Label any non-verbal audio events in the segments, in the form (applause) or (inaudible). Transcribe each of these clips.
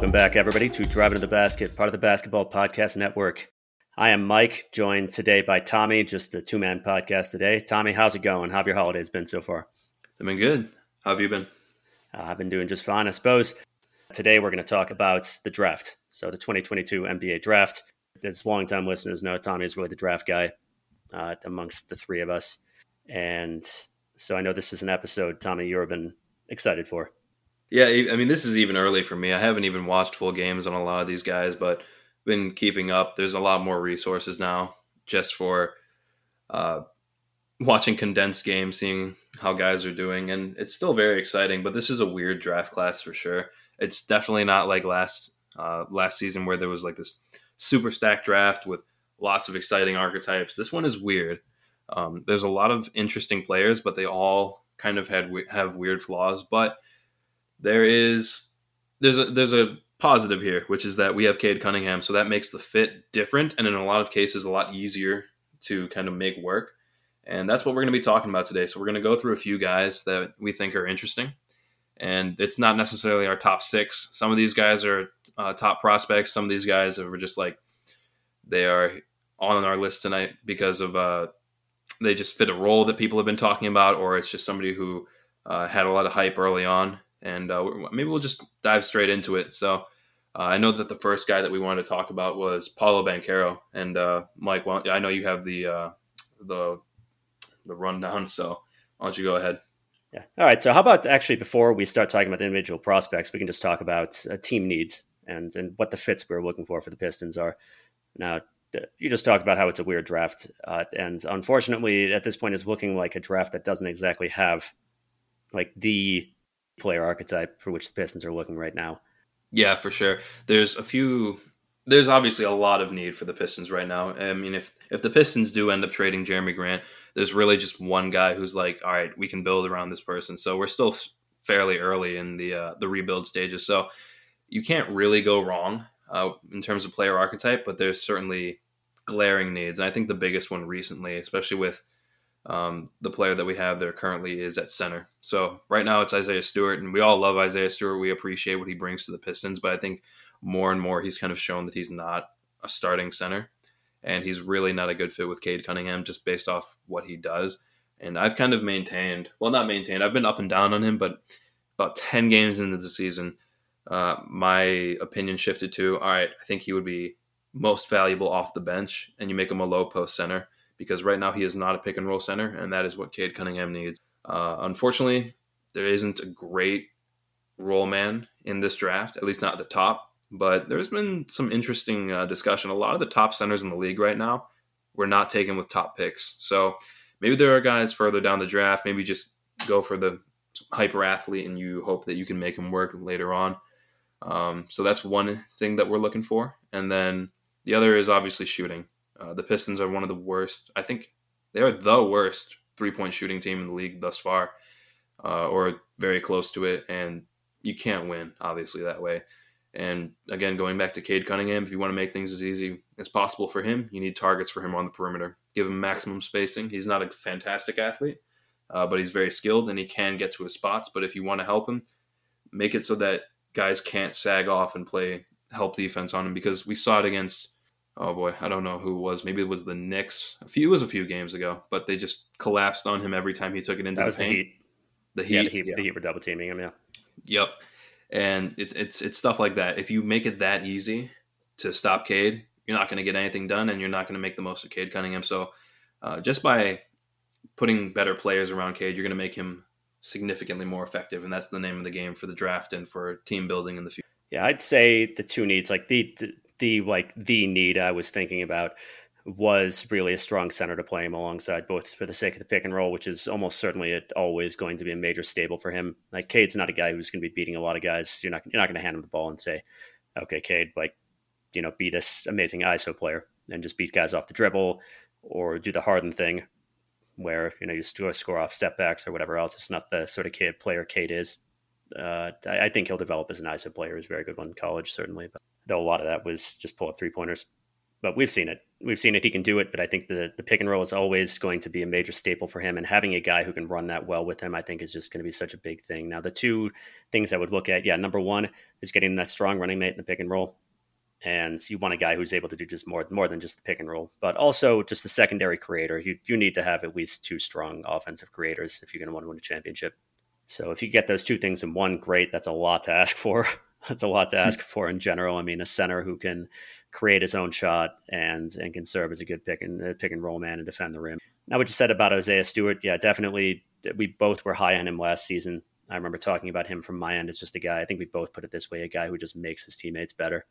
Welcome back, everybody, to Driving to the Basket, part of the Basketball Podcast Network. I am Mike, joined today by Tommy, just a two man podcast today. Tommy, how's it going? How have your holidays been so far? I've been good. How have you been? Uh, I've been doing just fine, I suppose. Today, we're going to talk about the draft. So, the 2022 NBA draft. As longtime listeners know, Tommy is really the draft guy uh, amongst the three of us. And so, I know this is an episode, Tommy, you've been excited for. Yeah, I mean, this is even early for me. I haven't even watched full games on a lot of these guys, but been keeping up. There's a lot more resources now just for uh, watching condensed games, seeing how guys are doing, and it's still very exciting. But this is a weird draft class for sure. It's definitely not like last uh, last season where there was like this super stacked draft with lots of exciting archetypes. This one is weird. Um, there's a lot of interesting players, but they all kind of had have weird flaws. But there is there's a there's a positive here, which is that we have Cade Cunningham, so that makes the fit different, and in a lot of cases, a lot easier to kind of make work. And that's what we're going to be talking about today. So we're going to go through a few guys that we think are interesting, and it's not necessarily our top six. Some of these guys are uh, top prospects. Some of these guys are just like they are on our list tonight because of uh, they just fit a role that people have been talking about, or it's just somebody who uh, had a lot of hype early on and uh, maybe we'll just dive straight into it. So uh, I know that the first guy that we wanted to talk about was Paolo Banchero, and uh, Mike, well, I know you have the uh, the the rundown, so why don't you go ahead? Yeah. All right. So how about actually before we start talking about the individual prospects, we can just talk about uh, team needs and and what the fits we're looking for for the Pistons are. Now, you just talked about how it's a weird draft, uh, and unfortunately, at this point, it's looking like a draft that doesn't exactly have like the player archetype for which the Pistons are looking right now. Yeah, for sure. There's a few. There's obviously a lot of need for the Pistons right now. I mean, if if the Pistons do end up trading Jerami Grant, there's really just one guy who's like, all right, we can build around this person. So we're still fairly early in the uh, the rebuild stages. So you can't really go wrong uh, in terms of player archetype, but there's certainly glaring needs. And I think the biggest one recently, especially with um, the player that we have there currently is at center. So right now it's Isaiah Stewart, and we all love Isaiah Stewart. We appreciate what he brings to the Pistons, but I think more and more he's kind of shown that he's not a starting center, and he's really not a good fit with Cade Cunningham just based off what he does. And I've kind of maintained, well, not maintained. I've been up and down on him, but about ten games into the season, uh, my opinion shifted to all right. I think he would be most valuable off the bench, and you make him a low post center because right now he is not a pick and roll center, and that is what Cade Cunningham needs. Uh, unfortunately, there isn't a great roll man in this draft, at least not at the top. But there's been some interesting uh, discussion. A lot of the top centers in the league right now were not taken with top picks. So maybe there are guys further down the draft. Maybe just go for the hyper athlete and you hope that you can make him work later on. Um, so that's one thing that we're looking for. And then the other is obviously shooting. Uh, the Pistons are one of the worst. I think they are the worst three point shooting team in the league thus far, uh, or very close to it. And you can't win, obviously, that way. And again, going back to Cade Cunningham, if you want to make things as easy as possible for him, you need targets for him on the perimeter. Give him maximum spacing. He's not a fantastic athlete, uh, but he's very skilled and he can get to his spots. But if you want to help him, make it so that guys can't sag off and play help defense on him because we saw it against oh boy, I don't know who it was. Maybe it was the Knicks. A few it was a few games ago, but they just collapsed on him every time he took it into that the was paint. The Heat. The Heat, yeah, the Heat, yeah. the Heat were double teaming him. Yeah. Yep. And it's it's it's stuff like that. If you make it that easy to stop Cade, you're not going to get anything done, and you're not going to make the most of Cade Cunningham. So, uh, just by putting better players around Cade, you're going to make him significantly more effective, and that's the name of the game for the draft and for team building in the future. Yeah, I'd say the two needs, like the, the the like the need I was thinking about was really a strong center to play him alongside, both for the sake of the pick and roll, which is almost certainly always going to be a major stable for him. Like Cade's not a guy who's going to be beating a lot of guys. You're not you're not going to hand him the ball and say, "Okay, Cade, like you know, be this amazing ISO player and just beat guys off the dribble or do the Harden thing." Where you know you score off step backs or whatever else. It's not the sort of kid player Cade is. Uh, I, I think he'll develop as an ISO player. He's a very good one in college, certainly. But though a lot of that was just pull up three pointers. but we've seen it. We've seen it. He can do it, but I think the the pick and roll is always going to be a major staple for him. And having a guy who can run that well with him, I think, is just going to be such a big thing. Now, the two things I would look at, yeah, number one is getting that strong running mate in the pick and roll, and you want a guy who's able to do just more more than just the pick and roll, but also just the secondary creator. You you need to have at least two strong offensive creators if you're going to want to win a championship. So if you get those two things in one, great. That's a lot to ask for. (laughs) That's a lot to hmm. ask for in general. I mean, a center who can create his own shot and and can serve as a good pick and uh, pick and roll man and defend the rim. Now, what you said about Isaiah Stewart, yeah, definitely. We both were high on him last season. I remember talking about him from my end as just a guy. I think we both put it this way: a guy who just makes his teammates better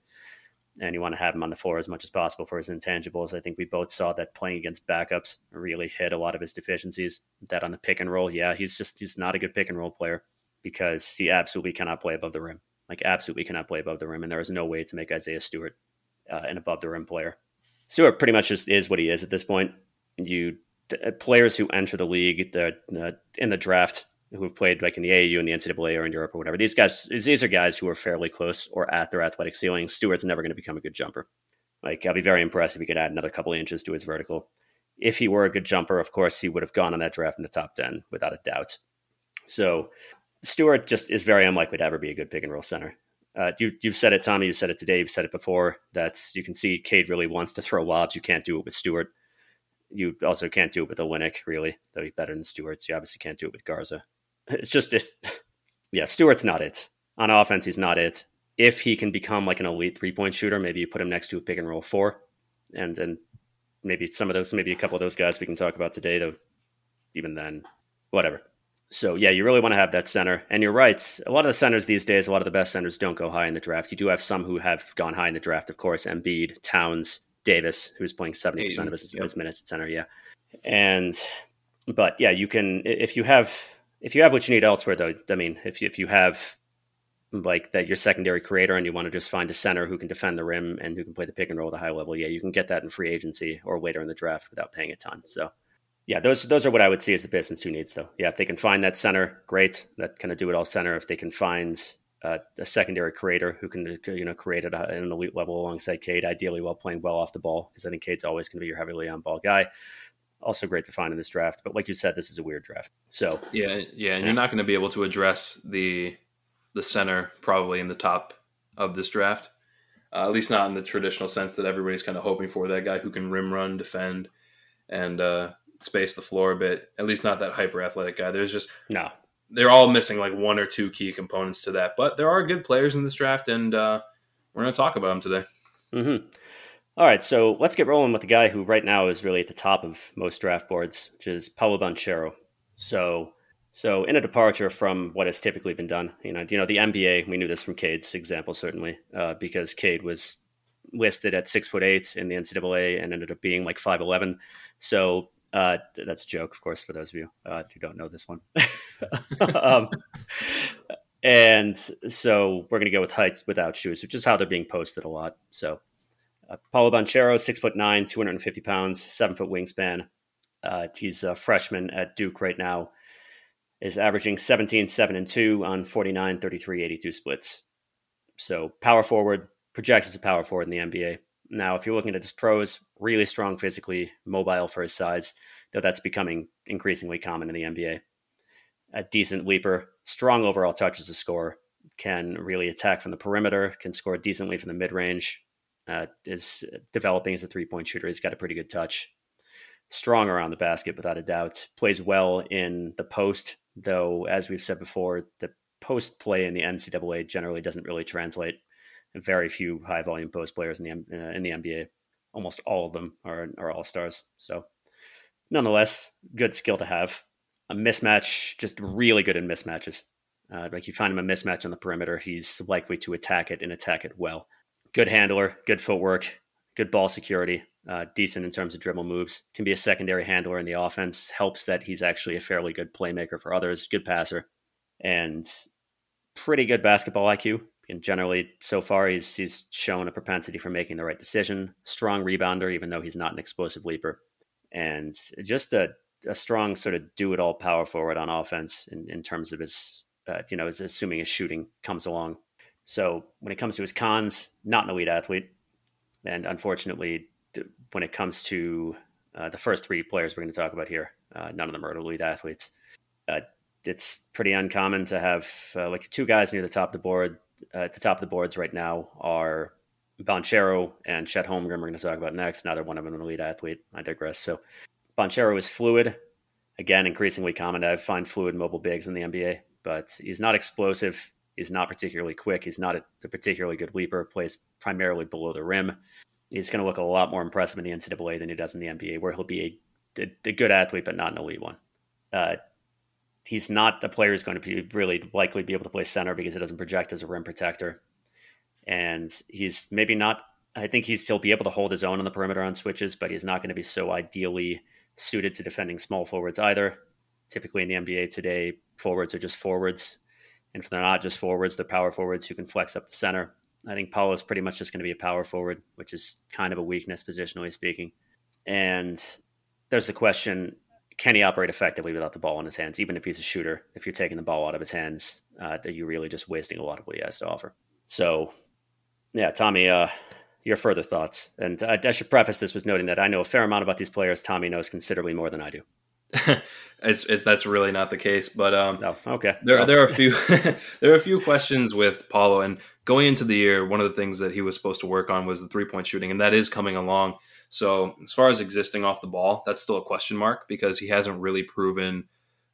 and you want to have him on the floor as much as possible for his intangibles. I think we both saw that playing against backups really hit a lot of his deficiencies. That on the pick and roll, yeah, he's just he's not a good pick and roll player because he absolutely cannot play above the rim. Like absolutely cannot play above the rim, and there is no way to make Isaiah Stewart uh, an above the rim player. Stewart pretty much just is what he is at this point. You players who enter the league the, the in the draft who have played like in the AAU and the NCAA or in Europe or whatever. These guys, these are guys who are fairly close or at their athletic ceiling. Stewart's never going to become a good jumper. Like I'll be very impressed if he could add another couple inches to his vertical. If he were a good jumper, of course, he would have gone on that draft in the top ten without a doubt. So Stewart just is very unlikely to ever be a good pick and roll center. Uh, you, you've said it, Tommy. You've said it today. You've said it before. That you can see Cade really wants to throw lobs. You can't do it with Stewart. You also can't do it with Olynyk, really. Though he's better than Stewart. So you obviously can't do it with Garza it's just if yeah, Stewart's not it. On offense, he's not it. If he can become like an elite three point shooter, maybe you put him next to a pick and roll four, and and maybe some of those, maybe a couple of those guys we can talk about today. Though, even then, whatever. So yeah, you really want to have that center. And you're right. A lot of the centers these days, a lot of the best centers don't go high in the draft. You do have some who have gone high in the draft, of course. Embiid, Towns, Davis, who's playing seventy percent of his, yep. his minutes at center. Yeah, and but yeah, you can if you have if you have what you need elsewhere, though, I mean, if you, if you have like that your secondary creator and you want to just find a center who can defend the rim and who can play the pick and roll at a high level, yeah, you can get that in free agency or later in the draft without paying a ton. So, yeah, those those are what I would see as the Pistons who needs though. Yeah, if they can find that center, great. That kind of do it all center. If they can find uh, a secondary creator who can you know create at an elite level alongside Cade, ideally while playing well off the ball, because I think Cade's always going to be your heavily on ball guy also great to find in this draft. But like you said, this is a weird draft. So yeah, yeah, and yeah. you're not going to be able to address the the center probably in the top of this draft. Uh, at least not in the traditional sense that everybody's kind of hoping for that guy who can rim run, defend, and uh, space the floor a bit. At least not that hyper athletic guy. There's just no. They're all missing like one or two key components to that, but there are good players in this draft, and uh, we're going to talk about them today. Mm-hmm. All right, so let's get rolling with the guy who right now is really at the top of most draft boards, which is Paolo Banchero. So, so in a departure from what has typically been done, you know, you know, the NBA, we knew this from Cade's example certainly, uh, because Cade was listed at six foot eight in the NCAA and ended up being like five eleven. So uh, that's a joke, of course, for those of you uh, who don't know this one. (laughs) um, and so we're going to go with heights without shoes, which is how they're being posted a lot. So uh, Paolo Banchero, six foot nine, 250 pounds, seven foot wingspan. Uh, he's a freshman at Duke right now. Is averaging 17, 7, and 2 on 49, 33, 82 splits. So power forward, projects as a power forward in the NBA. Now, if you're looking at his pros, really strong physically, mobile for his size, though that's becoming increasingly common in the NBA. A decent leaper, strong overall touch as a scorer, can really attack from the perimeter, can score decently from the mid range, uh, is developing as a three point shooter. He's got a pretty good touch. Strong around the basket, without a doubt. Plays well in the post, though, as we've said before, the post play in the NCAA generally doesn't really translate. Very few high volume post players in the uh, in the NBA. Almost all of them are are all stars. So, nonetheless, good skill to have. A mismatch, just really good in mismatches. Uh, like you find him a mismatch on the perimeter, he's likely to attack it and attack it well good handler, good footwork, good ball security, uh, decent in terms of dribble moves. Can be a secondary handler in the offense. Helps that he's actually a fairly good playmaker for others. Good passer, and pretty good basketball IQ. And generally, so far, he's he's shown a propensity for making the right decision. Strong rebounder, even though he's not an explosive leaper, and just a a strong sort of do it all power forward on offense in, in terms of his uh, you know, assuming his shooting comes along so when it comes to his cons, not an elite athlete, and unfortunately when it comes to uh, the first three players we're going to talk about here, uh, none of them are elite athletes. Uh, it's pretty uncommon to have uh, like two guys near the top of the board. Uh, at the top of the boards right now are Banchero and Chet Holmgren. We're going to talk about next. Neither one of them an elite athlete. I digress. So Banchero is fluid. Again, increasingly common to find fluid mobile bigs in the NBA, but he's not explosive. He's not particularly quick. He's not a, a particularly good leaper. Plays primarily below the rim. He's going to look a lot more impressive in the NCAA than he does in the NBA, where he'll be a, a, a good athlete but not an elite one. Uh, he's not a player who's going to be really likely be able to play center because he doesn't project as a rim protector. And he's maybe not, I think he's still be able to hold his own on the perimeter on switches, but he's not going to be so ideally suited to defending small forwards either. Typically in the NBA today, forwards are just forwards. And if they're not just forwards, they're power forwards who can flex up the center. I think Paolo is pretty much just going to be a power forward, which is kind of a weakness positionally speaking. And there's the question can he operate effectively without the ball in his hands? Even if he's a shooter, if you're taking the ball out of his hands, uh, are you really just wasting a lot of what he has to offer? So, yeah, Tommy, uh, your further thoughts. And I, I, should preface this with noting that I know a fair amount about these players. Tommy knows considerably more than I do. (laughs) it's, it, that's really not the case, but um, no, okay. There, well. there are a few, (laughs) there are a few questions with Paolo, and going into the year, one of the things that he was supposed to work on was the three point shooting, and that is coming along. So as far as existing off the ball, that's still a question mark because he hasn't really proven,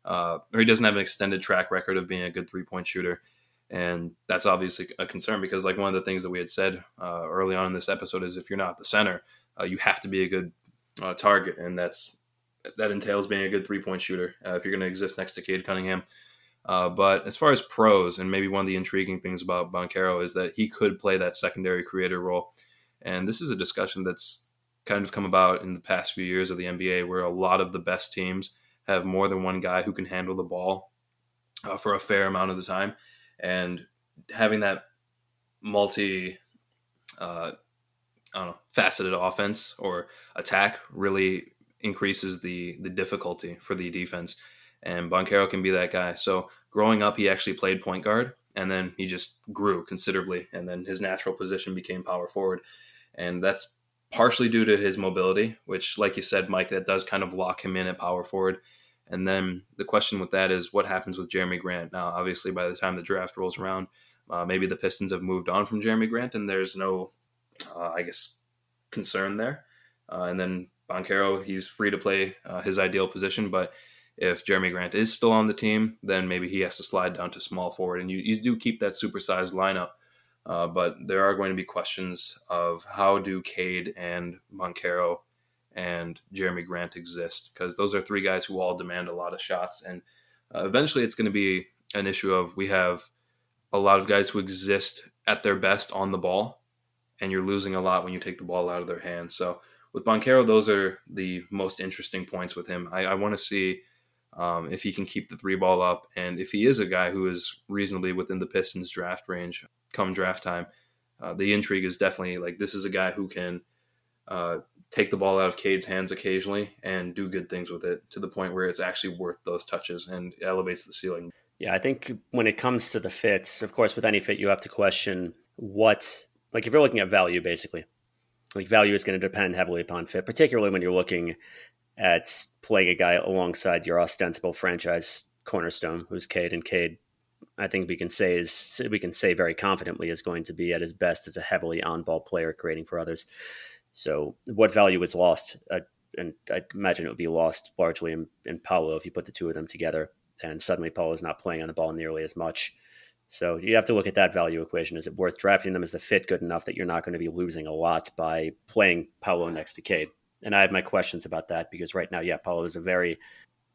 uh, or he doesn't have an extended track record of being a good three point shooter, and that's obviously a concern because like one of the things that we had said uh, early on in this episode is if you're not the center, uh, you have to be a good uh, target, and that's that entails being a good three point shooter uh, if you're going to exist next to Cade Cunningham. Uh, but as far as pros, and maybe one of the intriguing things about Banchero is that he could play that secondary creator role. And this is a discussion that's kind of come about in the past few years of the NBA, where a lot of the best teams have more than one guy who can handle the ball uh, for a fair amount of the time, and having that multi, uh, I don't know, faceted offense or attack really increases the the difficulty for the defense. And Banchero can be that guy. So growing up, he actually played point guard, and then he just grew considerably, and then his natural position became power forward, and that's partially due to his mobility, which, like you said, Mike, that does kind of lock him in at power forward. And then the question with that is what happens with Jerami Grant? Now, obviously, by the time the draft rolls around, uh, maybe the Pistons have moved on from Jerami Grant and there's no, uh, I guess, concern there. Uh, and then Banchero, he's free to play uh, his ideal position. But if Jerami Grant is still on the team, then maybe he has to slide down to small forward. And you, you do keep that supersized lineup uh, but there are going to be questions of how do Cade and Banchero and Jerami Grant exist because those are three guys who all demand a lot of shots, and uh, eventually it's going to be an issue of we have a lot of guys who exist at their best on the ball, and you're losing a lot when you take the ball out of their hands. So with Banchero, those are the most interesting points with him. I, I want to see. Um, if he can keep the three ball up, and if he is a guy who is reasonably within the Pistons draft range, come draft time. Uh, the intrigue is definitely like this is a guy who can uh, take the ball out of Cade's hands occasionally and do good things with it to the point where it's actually worth those touches and elevates the ceiling. Yeah, I think when it comes to the fits, of course, with any fit, you have to question what, like, if you're looking at value, basically, like, value is going to depend heavily upon fit, particularly when you're looking at playing a guy alongside your ostensible franchise cornerstone, who's Cade, and Cade I think we can say is we can say very confidently is going to be at his best as a heavily on-ball player creating for others. So, what value is lost? Uh, and I imagine it would be lost largely in, in if you put the two of them together. And suddenly, Paolo is not playing on the ball nearly as much. So you have to look at that value equation. Is it worth drafting them? Is the fit good enough that you're not going to be losing a lot by playing Paolo next to Cade? And I have my questions about that because right now, yeah, Paolo is a very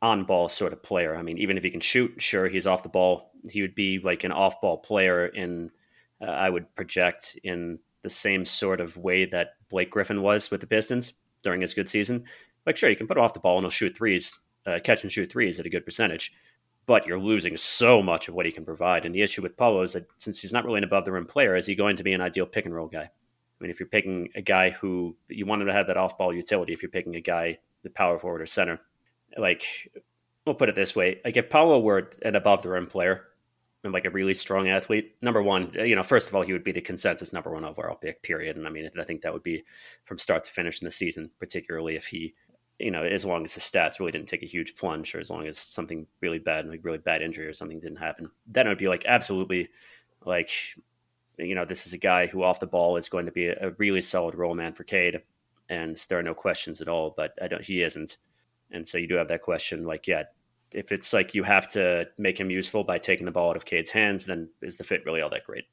on ball sort of player. I mean, even if he can shoot, sure, he's off the ball. He would be like an off ball player in, uh, I would project, in the same sort of way that Blake Griffin was with the Pistons during his good season. Like, sure, you can put off the ball and he'll shoot threes, uh, catch and shoot threes at a good percentage, but you're losing so much of what he can provide. And the issue with Paolo is that since he's not really an above the rim player, is he going to be an ideal pick and roll guy? I mean, if you're picking a guy who you want him to have that off ball utility, if you're picking a guy, the power forward or center, like we'll put it this way: like if Paolo were an above the rim player, and like a really strong athlete, number one, you know, first of all, he would be the consensus number one overall pick, period. And I mean, I think that would be from start to finish in the season, particularly if he, you know, as long as the stats really didn't take a huge plunge or as long as something really bad, like really bad injury or something didn't happen, then it would be like absolutely like, you know, this is a guy who off the ball is going to be a, a really solid roll man for Cade. And there are no questions at all, but I don't, he isn't. And so you do have that question, like, yeah, if it's like you have to make him useful by taking the ball out of Cade's hands, then is the fit really all that great?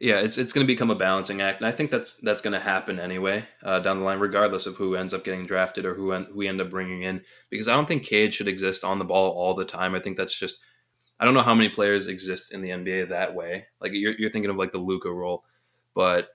Yeah, it's it's going to become a balancing act, and I think that's that's going to happen anyway uh, down the line, regardless of who ends up getting drafted or who, en- we end up bringing in. Because I don't think Cade should exist on the ball all the time. I think that's just I don't know how many players exist in the NBA that way. Like you're you're thinking of like the Luka role, but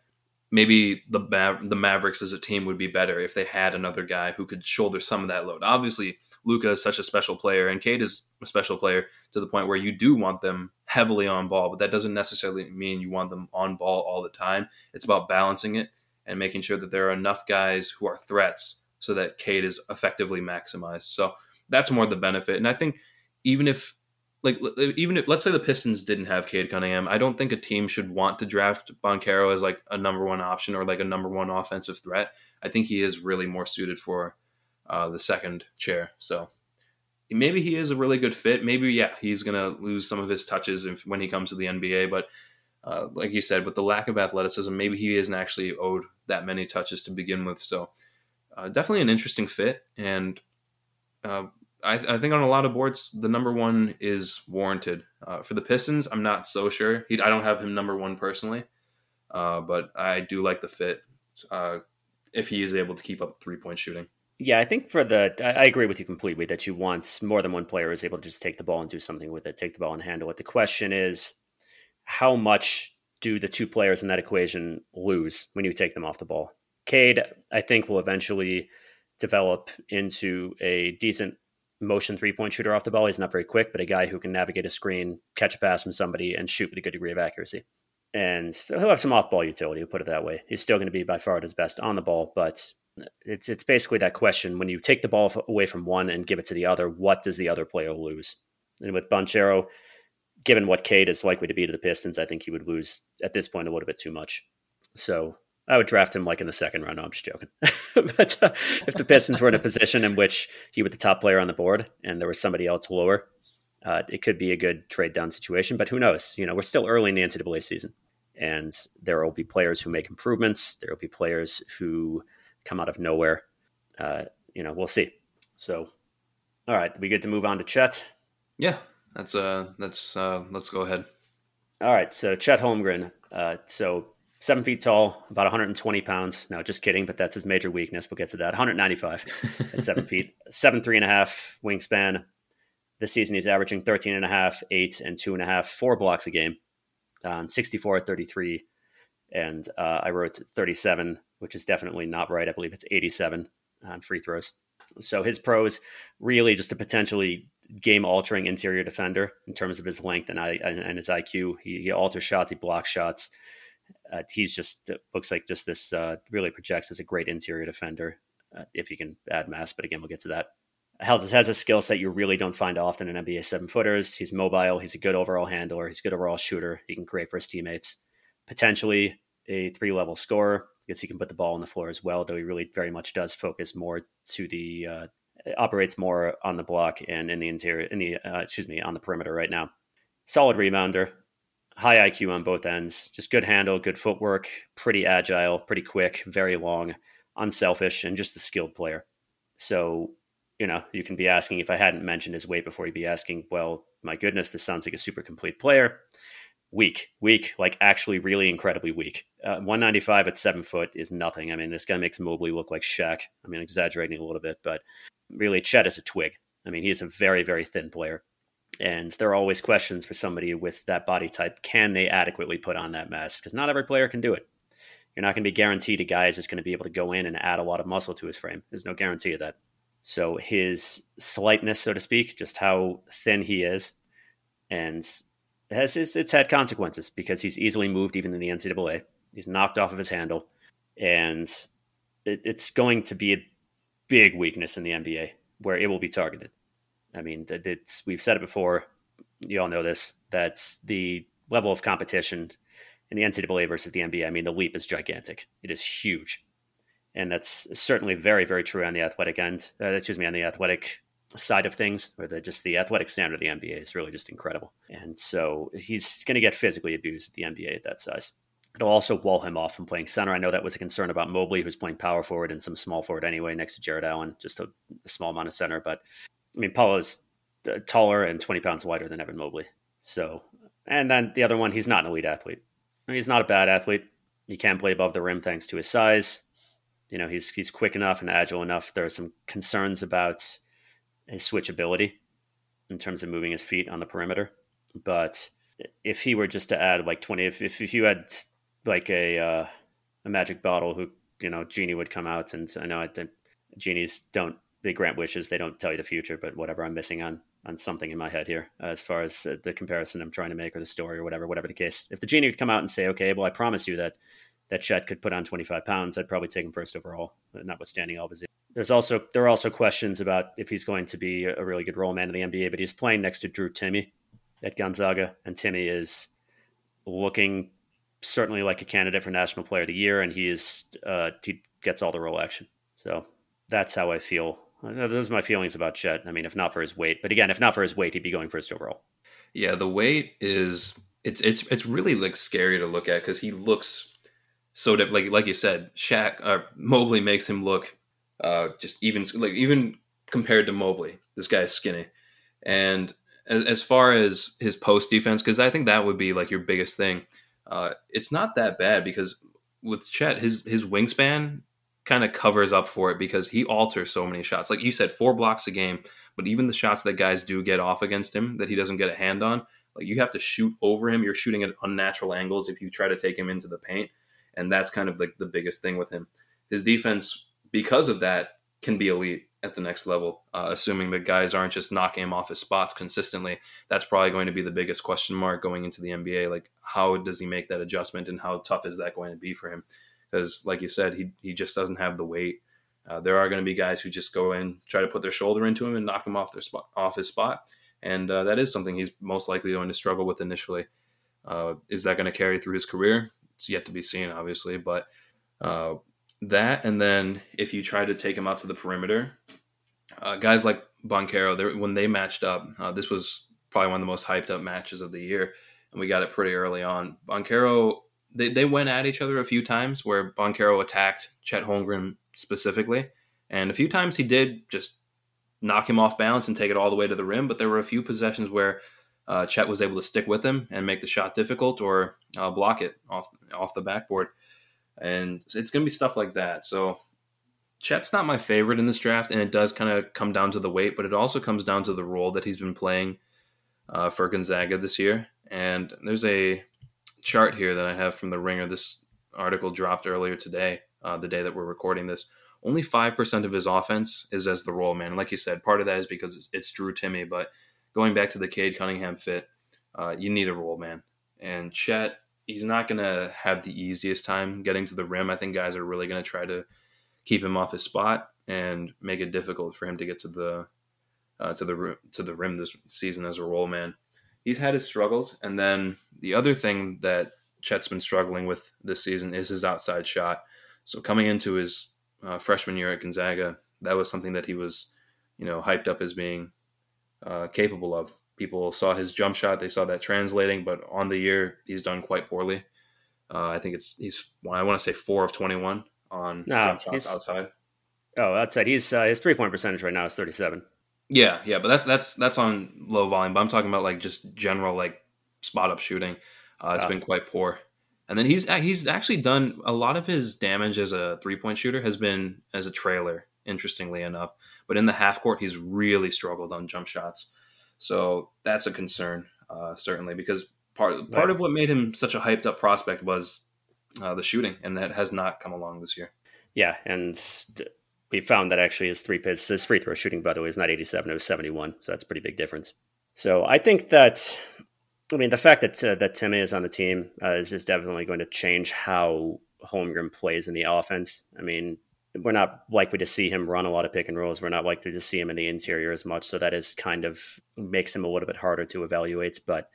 maybe the the Mavericks as a team would be better if they had another guy who could shoulder some of that load. Obviously, Luka is such a special player, and Cade is a special player to the point where you do want them heavily on ball, but that doesn't necessarily mean you want them on ball all the time. It's about balancing it and making sure that there are enough guys who are threats so that Cade is effectively maximized. So that's more the benefit. And I think even if like even if let's say the Pistons didn't have Cade Cunningham, I don't think a team should want to draft Banchero as like a number one option or like a number one offensive threat. I think he is really more suited for uh, the second chair. So maybe he is a really good fit. Maybe yeah, he's gonna lose some of his touches if, when he comes to the NBA. But uh, like you said, with the lack of athleticism, maybe he isn't actually owed that many touches to begin with. So uh, definitely an interesting fit, and uh, I, I, think on a lot of boards, the number one is warranted. Uh, for the Pistons, I'm not so sure. He, I don't have him number one personally, uh, but I do like the fit uh, if he is able to keep up three point shooting. Yeah, I think for the, I agree with you completely that you want more than one player is able to just take the ball and do something with it, take the ball and handle it. The question is, how much do the two players in that equation lose when you take them off the ball? Cade, I think, will eventually develop into a decent motion three point shooter off the ball. He's not very quick, but a guy who can navigate a screen, catch a pass from somebody, and shoot with a good degree of accuracy. And so he'll have some off ball utility, we'll put it that way. He's still going to be by far at his best on the ball, but it's it's basically that question when you take the ball away from one and give it to the other, what does the other player lose? And with Banchero, given what Cade is likely to be to the Pistons, I think he would lose at this point a little bit too much. So I would draft him like in the second round. No, I'm just joking. (laughs) but uh, if the Pistons were in a position in which he was the top player on the board and there was somebody else lower, uh, it could be a good trade down situation. But who knows? You know, we're still early in the NCAA season, and there will be players who make improvements. There will be players who come out of nowhere. Uh, you know, we'll see. So, all right, we get to move on to Chet. Yeah, that's uh, that's uh, let's go ahead. All right, so Chet Holmgren. Uh, so seven feet tall, about 120 pounds. No, just kidding, but that's his major weakness. We'll get to that. 195 at seven (laughs) feet, seven three and a half wingspan. This season, he's averaging 13 and a half, eight and two and a half, four blocks a game, on 64 at 33, and uh, I wrote 37 which is definitely not right. I believe it's 87 on free throws. So his pros really just a potentially game altering interior defender in terms of his length and, I, and his IQ. He, he alters shots, he blocks shots. Uh, he's just looks like just this uh, really projects as a great interior defender uh, if he can add mass. But again, we'll get to that. Has has a skill set you really don't find often in NBA seven footers. He's mobile. He's a good overall handler. He's a good overall shooter. He can create for his teammates. Potentially a three level scorer because he can put the ball on the floor as well. Though he really very much does focus more to the uh, operates more on the block and in the interior in the uh, excuse me on the perimeter right now. Solid rebounder, high IQ on both ends, just good handle, good footwork, pretty agile, pretty quick, very long, unselfish, and just a skilled player. So you know you can be asking if I hadn't mentioned his weight before, you'd be asking, well, my goodness, this sounds like a super complete player weak, weak, like actually really incredibly weak. Uh, 195 at seven foot is nothing. I mean, this guy makes Mobley look like Shaq. I mean, exaggerating a little bit, but really, Chet is a twig. I mean, he's a very, very thin player. And there are always questions for somebody with that body type. Can they adequately put on that mass? Because not every player can do it. You're not going to be guaranteed a guy is just going to be able to go in and add a lot of muscle to his frame. There's no guarantee of that. So his slightness, so to speak, just how thin he is, and has it's, it's had consequences because he's easily moved even in the NCAA. He's knocked off of his handle, and it, it's going to be a big weakness in the NBA where it will be targeted. I mean, it's we've said it before. you all know this, That's the level of competition in the NCAA versus the NBA, I mean, the leap is gigantic. It is huge. And that's certainly very, very true on the athletic end. Uh, excuse me, on the athletic side of things, or the just the athletic standard of the NBA is really just incredible. And so he's going to get physically abused at the NBA at that size. It'll also wall him off from playing center. I know that was a concern about Mobley, who's playing power forward and some small forward anyway, next to Jarrett Allen, just a, a small amount of center. But I mean, Paolo's uh, taller and 20 pounds wider than Evan Mobley. So, and then the other one, he's not an elite athlete. He's not a bad athlete. He can play above the rim thanks to his size. You know, he's he's quick enough and agile enough. There are some concerns about his switchability in terms of moving his feet on the perimeter. But if he were just to add like 20, if, if, if you had like a uh, a magic bottle who you know genie would come out and I know I think genies don't they grant wishes they don't tell you the future but whatever I'm missing on on something in my head here as far as uh, the comparison I'm trying to make or the story or whatever whatever the case if the genie would come out and say okay well I promise you that that Chet could put on 25 pounds I'd probably take him first overall notwithstanding all of his there's also there are also questions about if he's going to be a really good roll man in the NBA but he's playing next to Drew Timme at Gonzaga and Timme is looking certainly like a candidate for National Player of the Year, and he is uh, he gets all the roll action. So that's how I feel. Those are my feelings about Chet. I mean, if not for his weight, but again, if not for his weight, he'd be going first overall. Yeah, the weight is it's it's it's really like scary to look at because he looks so different. Like like you said, Shaq uh, Mobley makes him look uh, just even like even compared to Mobley, this guy is skinny. And as, as far as his post defense, because I think that would be like your biggest thing uh, it's not that bad because with Chet, his his wingspan kind of covers up for it because he alters so many shots. Like you said, four blocks a game, but even the shots that guys do get off against him that he doesn't get a hand on, like you have to shoot over him. You're shooting at unnatural angles if you try to take him into the paint, and that's kind of like the biggest thing with him. His defense, because of that, can be elite at the next level, uh, assuming that guys aren't just knocking him off his spots consistently. That's probably going to be the biggest question mark going into the NBA. Like, how does he make that adjustment, and how tough is that going to be for him? Because, like you said, he he just doesn't have the weight. Uh, there are going to be guys who just go in, try to put their shoulder into him, and knock him off their spot, off his spot, and uh, that is something he's most likely going to struggle with initially. Uh, is that going to carry through his career? It's yet to be seen, obviously, but uh, that, and then if you try to take him out to the perimeter, uh, guys like Banchero, when they matched up, uh, this was probably one of the most hyped up matches of the year, and we got it pretty early on. Banchero, they, they went at each other a few times where Banchero attacked Chet Holmgren specifically, and a few times he did just knock him off balance and take it all the way to the rim, but there were a few possessions where uh, Chet was able to stick with him and make the shot difficult or uh, block it off off the backboard. And it's going to be stuff like that. So Chet's not my favorite in this draft, and it does kind of come down to the weight, but it also comes down to the role that he's been playing uh, for Gonzaga this year. And there's a chart here that I have from the Ringer. This article dropped earlier today, uh, the day that we're recording this. Only five percent of his offense is as the roll man. And like you said, part of that is because it's, it's Drew Timme. But going back to the Cade Cunningham fit, uh, you need a roll man. And Chet, he's not going to have the easiest time getting to the rim. I think guys are really going to try to keep him off his spot and make it difficult for him to get to the uh, to the to the rim this season as a roll man. He's had his struggles, and then the other thing that Chet's been struggling with this season is his outside shot. So coming into his uh, freshman year at Gonzaga, that was something that he was, you know, hyped up as being uh, capable of. People saw his jump shot; they saw that translating, but on the year, he's done quite poorly. Uh, I think it's he's I want to say four of twenty one on no, jump shots outside. Oh, outside. He's uh, his three point percentage right now is thirty seven. Yeah, yeah, but that's that's that's on low volume. But I'm talking about like just general like spot up shooting. Uh, it's oh. been quite poor. And then he's he's actually done a lot of his damage as a three point shooter has been as a trailer. Interestingly enough, but in the half court, he's really struggled on jump shots. So that's a concern, uh, certainly, because part part of what made him such a hyped up prospect was uh, the shooting, and that has not come along this year. Yeah, and we found that actually his three-pits, his free throw shooting, by the way, is not 87; it was 71. So that's a pretty big difference. So I think that, I mean, the fact that uh, that Timme is on the team uh, is, is definitely going to change how Holmgren plays in the offense. I mean, we're not likely to see him run a lot of pick and rolls. We're not likely to see him in the interior as much. So that is kind of makes him a little bit harder to evaluate. But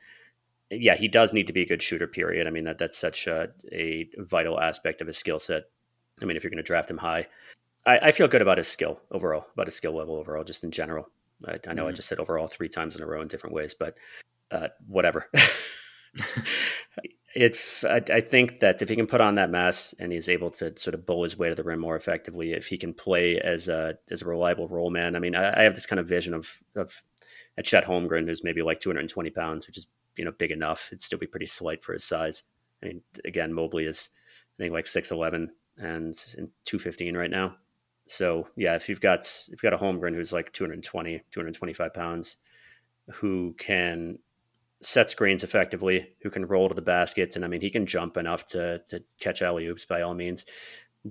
yeah, he does need to be a good shooter. Period. I mean that that's such a, a vital aspect of his skill set. I mean, if you're going to draft him high, I, I, feel good about his skill overall, about his skill level overall, just in general. I, I know mm-hmm. I just said overall three times in a row in different ways, but uh, whatever. (laughs) (laughs) if I, I, think that if he can put on that mass and he's able to sort of bowl his way to the rim more effectively, if he can play as a as a reliable roll man, I mean, I, I have this kind of vision of of at Chet Holmgren, who's maybe like 220 pounds, which is you know big enough. It'd still be pretty slight for his size. I mean, again, Mobley is I think like 6'11 and 215 right now. So yeah, if you've got if you've got a Holmgren who's like 220, 225 pounds, who can set screens effectively, who can roll to the baskets, and I mean he can jump enough to to catch alley oops by all means,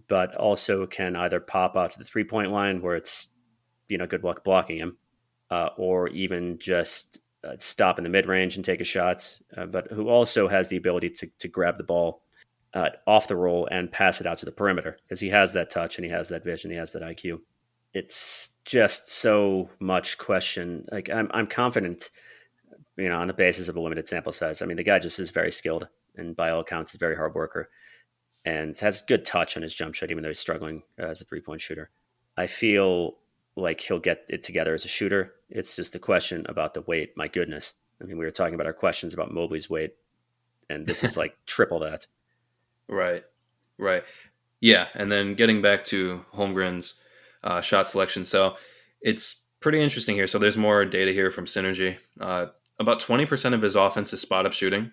but also can either pop out to the three point line where it's you know good luck blocking him, uh, or even just uh, stop in the mid range and take a shot, uh, but who also has the ability to to grab the ball uh, off the roll and pass it out to the perimeter because he has that touch and he has that vision, he has that IQ. It's just so much question. Like I'm I'm confident you know, on the basis of a limited sample size. I mean, the guy just is very skilled and by all accounts, is a very hard worker and has good touch on his jump shot, even though he's struggling uh, as a three point shooter. I feel like he'll get it together as a shooter. It's just the question about the weight. My goodness. I mean, we were talking about our questions about Mobley's weight, and this is like (laughs) triple that. Right. Right. Yeah. And then getting back to Holmgren's uh, shot selection. So it's pretty interesting here. So there's more data here from Synergy. Uh, about 20% of his offense is spot up shooting,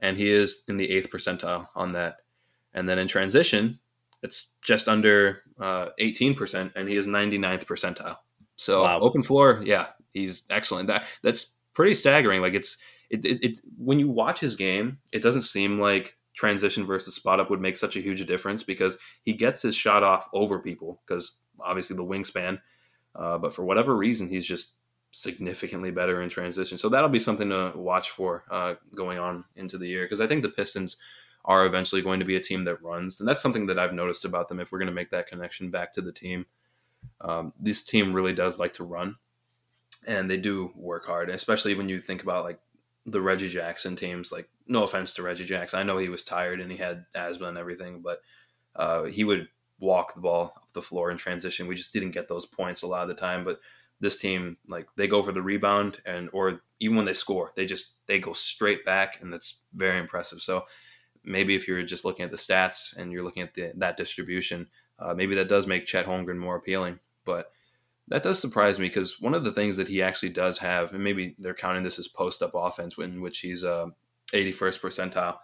and he is in the eighth percentile on that. And then in transition, it's just under uh, 18%, and he is 99th percentile. So wow. open floor, yeah, he's excellent. That that's pretty staggering. Like it's it, it, it when you watch his game, it doesn't seem like transition versus spot up would make such a huge difference because he gets his shot off over people because obviously the wingspan. Uh, but for whatever reason, he's just significantly better in transition. So that'll be something to watch for uh, going on into the year because I think the Pistons are eventually going to be a team that runs, and that's something that I've noticed about them. If we're going to make that connection back to the team, um, this team really does like to run, and they do work hard, especially when you think about like the Reggie Jackson teams. Like, no offense to Reggie Jackson, I know he was tired and he had asthma and everything, but uh, he would walk the ball up the floor in transition. We just didn't get those points a lot of the time, but this team like they go for the rebound and or even when they score they just they go straight back and that's very impressive. So maybe if you're just looking at the stats and you're looking at the, that distribution uh, maybe that does make Chet Holmgren more appealing. But that does surprise me because one of the things that he actually does have and maybe they're counting this as post up offense in which he's uh, 81st percentile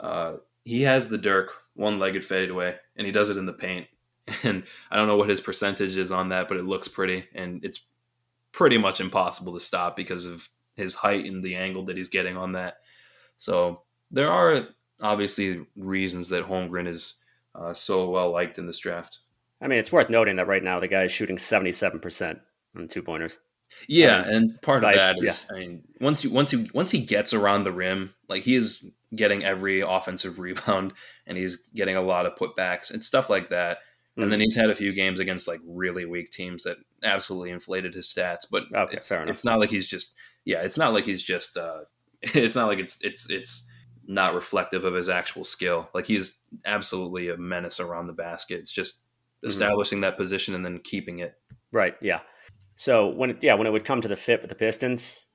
uh, he has the Dirk one legged fadeaway and he does it in the paint (laughs) and I don't know what his percentage is on that, but it looks pretty, and it's pretty much impossible to stop because of his height and the angle that he's getting on that. So there are obviously reasons that Holmgren is uh, so well liked in this draft. I mean, it's worth noting that right now the guy is shooting seventy-seven percent on two pointers. Yeah, I mean, and part of that is, yeah. I mean, once you once he once he gets around the rim, like he is getting every offensive (laughs) rebound, and he's getting a lot of putbacks and stuff like that. Mm-hmm. And then he's had a few games against like really weak teams that absolutely inflated his stats. But okay, it's, it's not like he's just yeah, it's not like he's just uh (laughs) it's not like it's it's it's not reflective of his actual skill. Like he's absolutely a menace around the basket. It's just mm-hmm. establishing mm-hmm. that position and then keeping it. Right. Yeah. So when it, yeah, when it would come to the fit with the Pistons,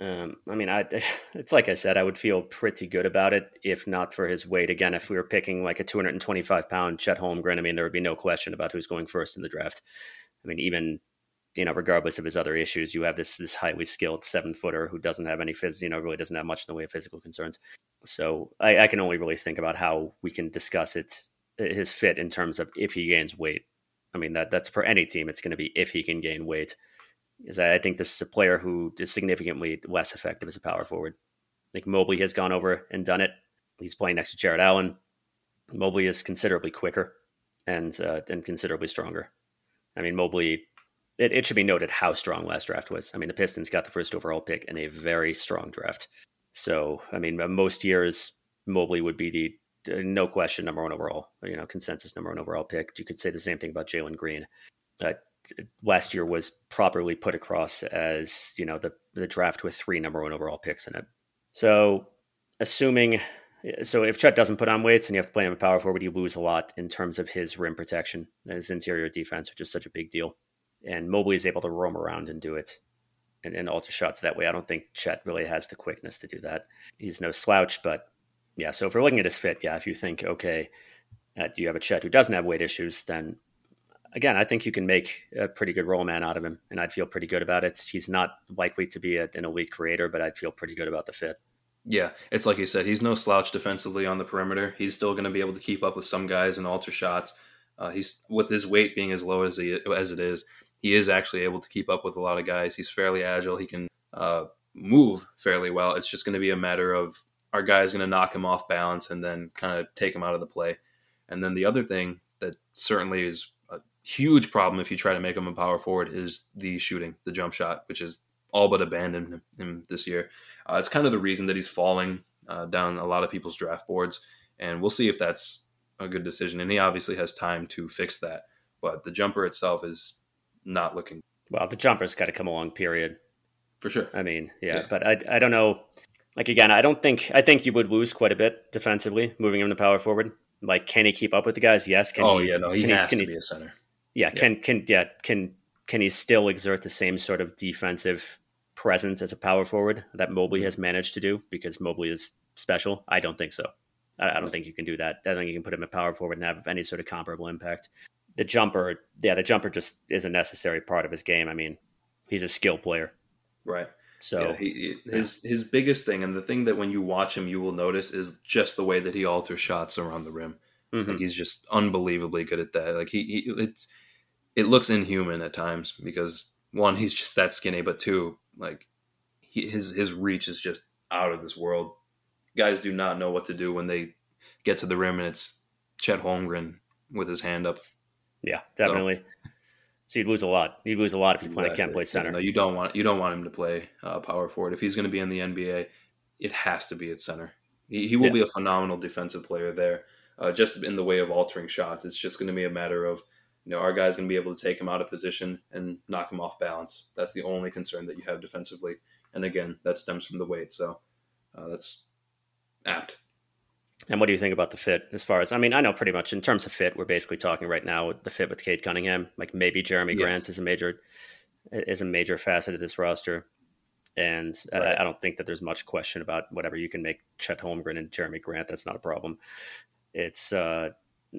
um, I mean, I (laughs) it's like I said, I would feel pretty good about it if not for his weight. Again, if we were picking like a 225 pound Chet Holmgren, I mean, there would be no question about who's going first in the draft. I mean, even you know, regardless of his other issues, you have this this highly skilled seven footer who doesn't have any phys, you know, really doesn't have much in the way of physical concerns. So I, I can only really think about how we can discuss it his fit in terms of if he gains weight. I mean, that that's for any team. It's going to be if he can gain weight is I think this is a player who is significantly less effective as a power forward. Think Mobley has gone over and done it. He's playing next to Jarrett Allen. Mobley is considerably quicker and uh, and considerably stronger. I mean, Mobley. It, it should be noted how strong last draft was. I mean, the Pistons got the first overall pick in a very strong draft. So, I mean, most years Mobley would be the no question number one overall, you know, consensus number one overall pick. You could say the same thing about Jalen Green. Uh, last year was properly put across as you know the the draft with three number one overall picks in it. So, assuming so if Chet doesn't put on weights and you have to play him a power forward, you lose a lot in terms of his rim protection, his interior defense, which is such a big deal. And Mobley is able to roam around and do it and, and alter shots that way. I don't think Chet really has the quickness to do that. He's no slouch, but yeah. So if we're looking at his fit, yeah, if you think okay, uh, you have a Chet who doesn't have weight issues, then again, I think you can make a pretty good roll man out of him, and I'd feel pretty good about it. He's not likely to be a, an elite creator, but I'd feel pretty good about the fit. Yeah, it's like you said, he's no slouch defensively on the perimeter. He's still going to be able to keep up with some guys and alter shots. Uh, he's with his weight being as low as he as it is, he is actually able to keep up with a lot of guys. He's fairly agile. He can uh, move fairly well. It's just going to be a matter of our guy's going to knock him off balance and then kind of take him out of the play. And then the other thing that certainly is huge problem if you try to make him a power forward is the shooting, the jump shot, which is all but abandoned him this year. Uh, it's kind of the reason that he's falling uh, down a lot of people's draft boards, and we'll see if that's a good decision. And he obviously has time to fix that, but the jumper itself is not looking. Well, the jumper's got to come along. Period. For sure. I mean, yeah, yeah, but I I don't know. Like again, I don't think I think you would lose quite a bit defensively moving him to power forward. Like, can he keep up with the guys? Yes. Can oh he, yeah, no, he can has he, to he, be a center. Yeah, yeah, can can yeah can can he still exert the same sort of defensive presence as a power forward that Mobley has managed to do because Mobley is special? I don't think so. I, I don't think you can do that. I don't think you can put him at power forward and have any sort of comparable impact. The jumper, yeah, the jumper just is a necessary part of his game. I mean, he's a skill player, right? So yeah, he, his yeah. his biggest thing, and the thing that when you watch him, you will notice is just the way that he alters shots around the rim. Mm-hmm. Like he's just unbelievably good at that. Like he, he it's it looks inhuman at times because one, he's just that skinny, but two, like he, his his reach is just out of this world. Guys do not know what to do when they get to the rim, and it's Chet Holmgren with his hand up. Yeah, definitely. So, so you'd lose a lot. You'd lose a lot if you exactly. play, can't play center. no, you don't want you don't want him to play uh, power forward. If he's going to be in the NBA, it has to be at center. He, he will yeah. be a phenomenal defensive player there. Uh, just in the way of altering shots, it's just going to be a matter of you know, our guy's going to be able to take him out of position and knock him off balance. That's the only concern that you have defensively. And again, that stems from the weight. So uh, that's apt. And what do you think about the fit as far as, I mean, I know pretty much in terms of fit, we're basically talking right now the fit with Cade Cunningham. Like maybe Jerami yeah. Grant is a major, is a major facet of this roster. And right. I, I, don't think that there's much question about whatever you can make Chet Holmgren and Jerami Grant. That's not a problem. It's, uh,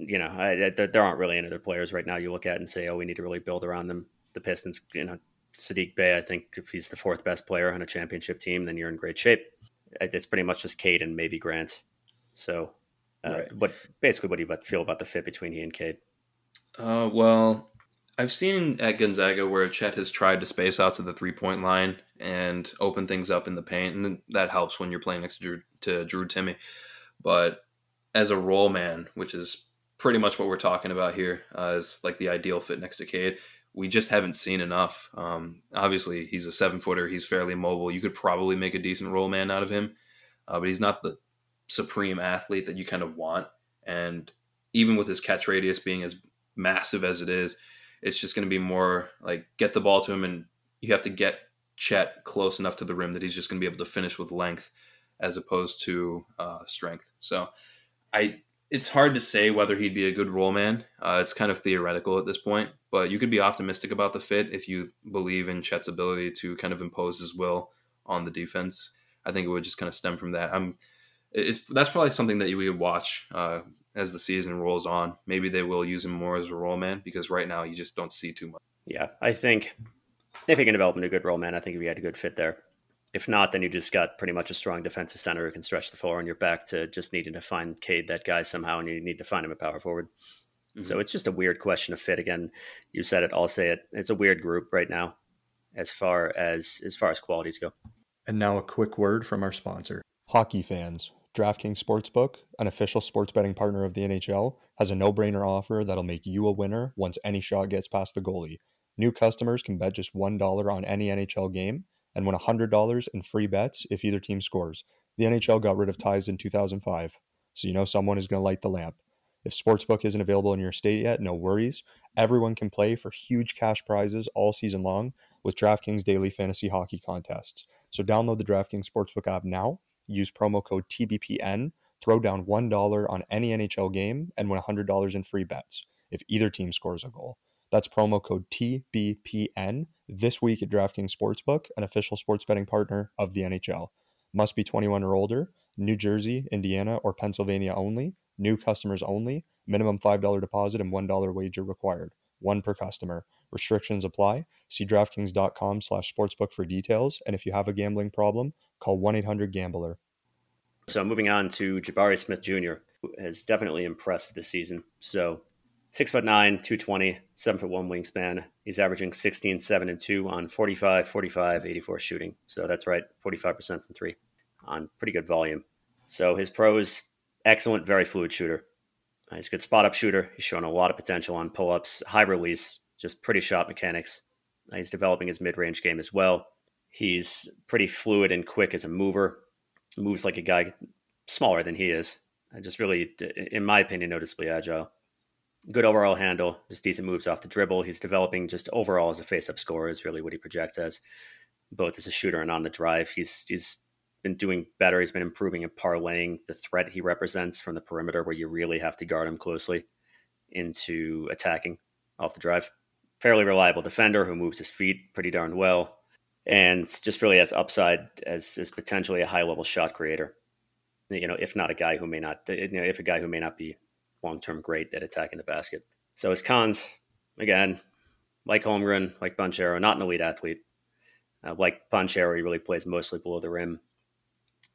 you know, I, I, there aren't really any other players right now you look at and say, oh, we need to really build around them. The Pistons, you know, Saddiq Bey, I think if he's the fourth best player on a championship team, then you're in great shape. It's pretty much just Cade and maybe Grant. So, uh, right. what basically, what do you feel about the fit between he and Cade? Uh, well, I've seen at Gonzaga where Chet has tried to space out to the three point line and open things up in the paint, and that helps when you're playing next to Drew, to Drew Timme. But as a roll man, which is pretty much what we're talking about here uh, is like the ideal fit next to Cade. We just haven't seen enough. Um, obviously, he's a seven footer. He's fairly mobile. You could probably make a decent roll man out of him, uh, but he's not the supreme athlete that you kind of want. And even with his catch radius being as massive as it is, it's just going to be more like get the ball to him, and you have to get Chet close enough to the rim that he's just going to be able to finish with length as opposed to uh, strength. So I it's hard to say whether he'd be a good roll man. Uh, it's kind of theoretical at this point, but you could be optimistic about the fit if you believe in Chet's ability to kind of impose his will on the defense. I think it would just kind of stem from that. I'm, that's probably something that we would watch uh, as the season rolls on. Maybe they will use him more as a roll man because right now you just don't see too much. Yeah, I think if he can develop into a good roll man, I think he had a good fit there. If not, then you just got pretty much a strong defensive center who can stretch the floor, and you're back to just needing to find Cade that guy somehow, and you need to find him a power forward. Mm-hmm. So it's just a weird question of fit. Again, you said it, I'll say it. It's a weird group right now, as far as as far as qualities go. And now a quick word from our sponsor, hockey fans. DraftKings Sportsbook, an official sports betting partner of the NHL, has a no-brainer offer that'll make you a winner once any shot gets past the goalie. New customers can bet just $1 on any NHL game and win $100 in free bets if either team scores. The NHL got rid of ties in 2005. so you know someone is going to light the lamp. If Sportsbook isn't available in your state yet, no worries. Everyone can play for huge cash prizes all season long with DraftKings daily fantasy hockey contests. So download the DraftKings Sportsbook app now, use promo code TBPN, throw down $1 on any NHL game, and win $100 in free bets if either team scores a goal. That's promo code TBPN this week at DraftKings Sportsbook, an official sports betting partner of the NHL. Must be 21 or older, New Jersey, Indiana, or Pennsylvania only, new customers only, minimum $5 deposit and $1 wager required, one per customer. Restrictions apply. See DraftKings.com slash sportsbook for details. And if you have a gambling problem, call 1 800 Gambler. So moving on to Jabari Smith Jr., who has definitely impressed this season. So six foot nine, 220, seven foot one wingspan. He's averaging 16, seven, and two on 45, 45, 84 shooting. So that's right, 45% from three on pretty good volume. So his pros, excellent, very fluid shooter. Uh, he's a good spot up shooter. He's shown a lot of potential on pull ups, high release, just pretty shot mechanics. Uh, he's developing his mid range game as well. He's pretty fluid and quick as a mover. Moves like a guy smaller than he is. Uh, just really, in my opinion, noticeably agile. Good overall handle, just decent moves off the dribble. He's developing just overall as a face up scorer, is really what he projects as, both as a shooter and on the drive. He's, he's been doing better. He's been improving and parlaying the threat he represents from the perimeter, where you really have to guard him closely, into attacking off the drive fairly reliable defender who moves his feet pretty darn well, and just really has upside as as potentially a high level shot creator. You know, if not a guy who may not, you know, if a guy who may not be long term great at attacking the basket. So his cons, again, like Holmgren, like Banchero, not an elite athlete. Uh, like Banchero, he really plays mostly below the rim.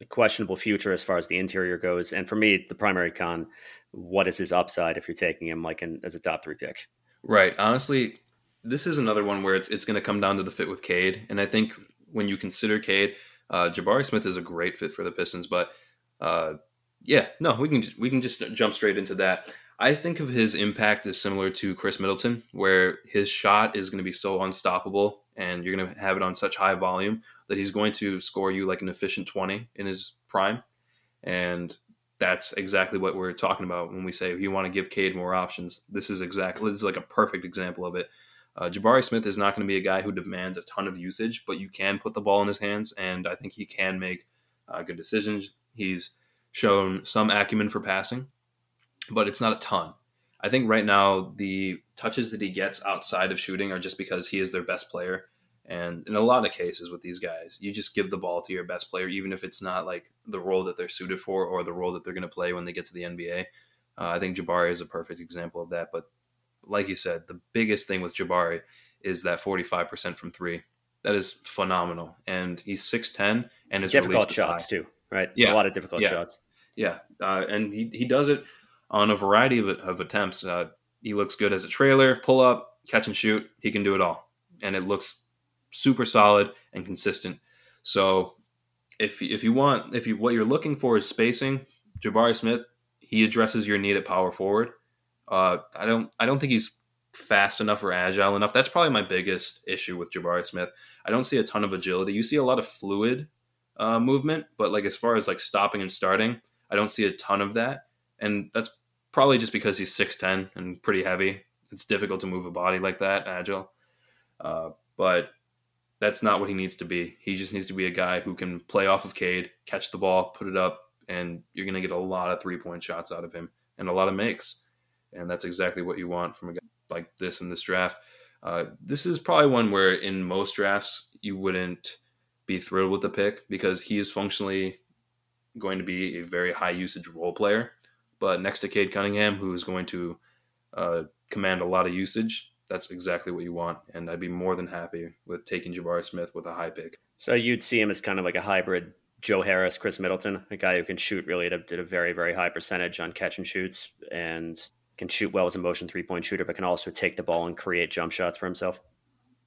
A questionable future as far as the interior goes. And for me, the primary con, what is his upside if you're taking him like as a top three pick? Right. Honestly, this is another one where it's it's going to come down to the fit with Cade, and I think when you consider Cade, uh, Jabari Smith is a great fit for the Pistons. But uh, yeah, no, we can we can just jump straight into that. I think of his impact as similar to Khris Middleton, where his shot is going to be so unstoppable, and you're going to have it on such high volume that he's going to score you like an efficient twenty in his prime, and that's exactly what we're talking about when we say you want to give Cade more options. This is exactly this is like a perfect example of it. Uh, Jabari Smith is not going to be a guy who demands a ton of usage, but you can put the ball in his hands, and I think he can make uh, good decisions. He's shown some acumen for passing, but it's not a ton. I think right now the touches that he gets outside of shooting are just because he is their best player. And in a lot of cases with these guys, you just give the ball to your best player, even if it's not like the role that they're suited for or the role that they're going to play when they get to the NBA. Uh, I think Jabari is a perfect example of that. But like you said, the biggest thing with Jabari is that 45% from three. That is phenomenal. And he's 6'10 and his difficult shots too, right? Yeah. A lot of difficult yeah. shots. Yeah. Uh, and he, he does it on a variety of, of attempts. Uh, he looks good as a trailer, pull up, catch and shoot. He can do it all. And it looks super solid and consistent. So if, if you want, if you, what you're looking for is spacing, Jabari Smith, he addresses your need at power forward uh, I don't I don't think he's fast enough or agile enough. That's probably my biggest issue with Jabari Smith. I don't see a ton of agility. You see a lot of fluid uh, movement, but like as far as like stopping and starting, I don't see a ton of that. And that's probably just because he's 6'10 and pretty heavy. It's difficult to move a body like that, agile. Uh, but that's not what he needs to be. He just needs to be a guy who can play off of Cade, catch the ball, put it up, and you're going to get a lot of three point shots out of him and a lot of makes and that's exactly what you want from a guy like this in this draft. Uh, this is probably one where in most drafts you wouldn't be thrilled with the pick because he is functionally going to be a very high usage role player. But next to Cade Cunningham, who is going to uh, command a lot of usage, that's exactly what you want. And I'd be more than happy with taking Jabari Smith with a high pick. So you'd see him as kind of like a hybrid Joe Harris, Khris Middleton, a guy who can shoot really at a, at a very, very high percentage on catch and shoots and can shoot well as a motion three point shooter, but can also take the ball and create jump shots for himself.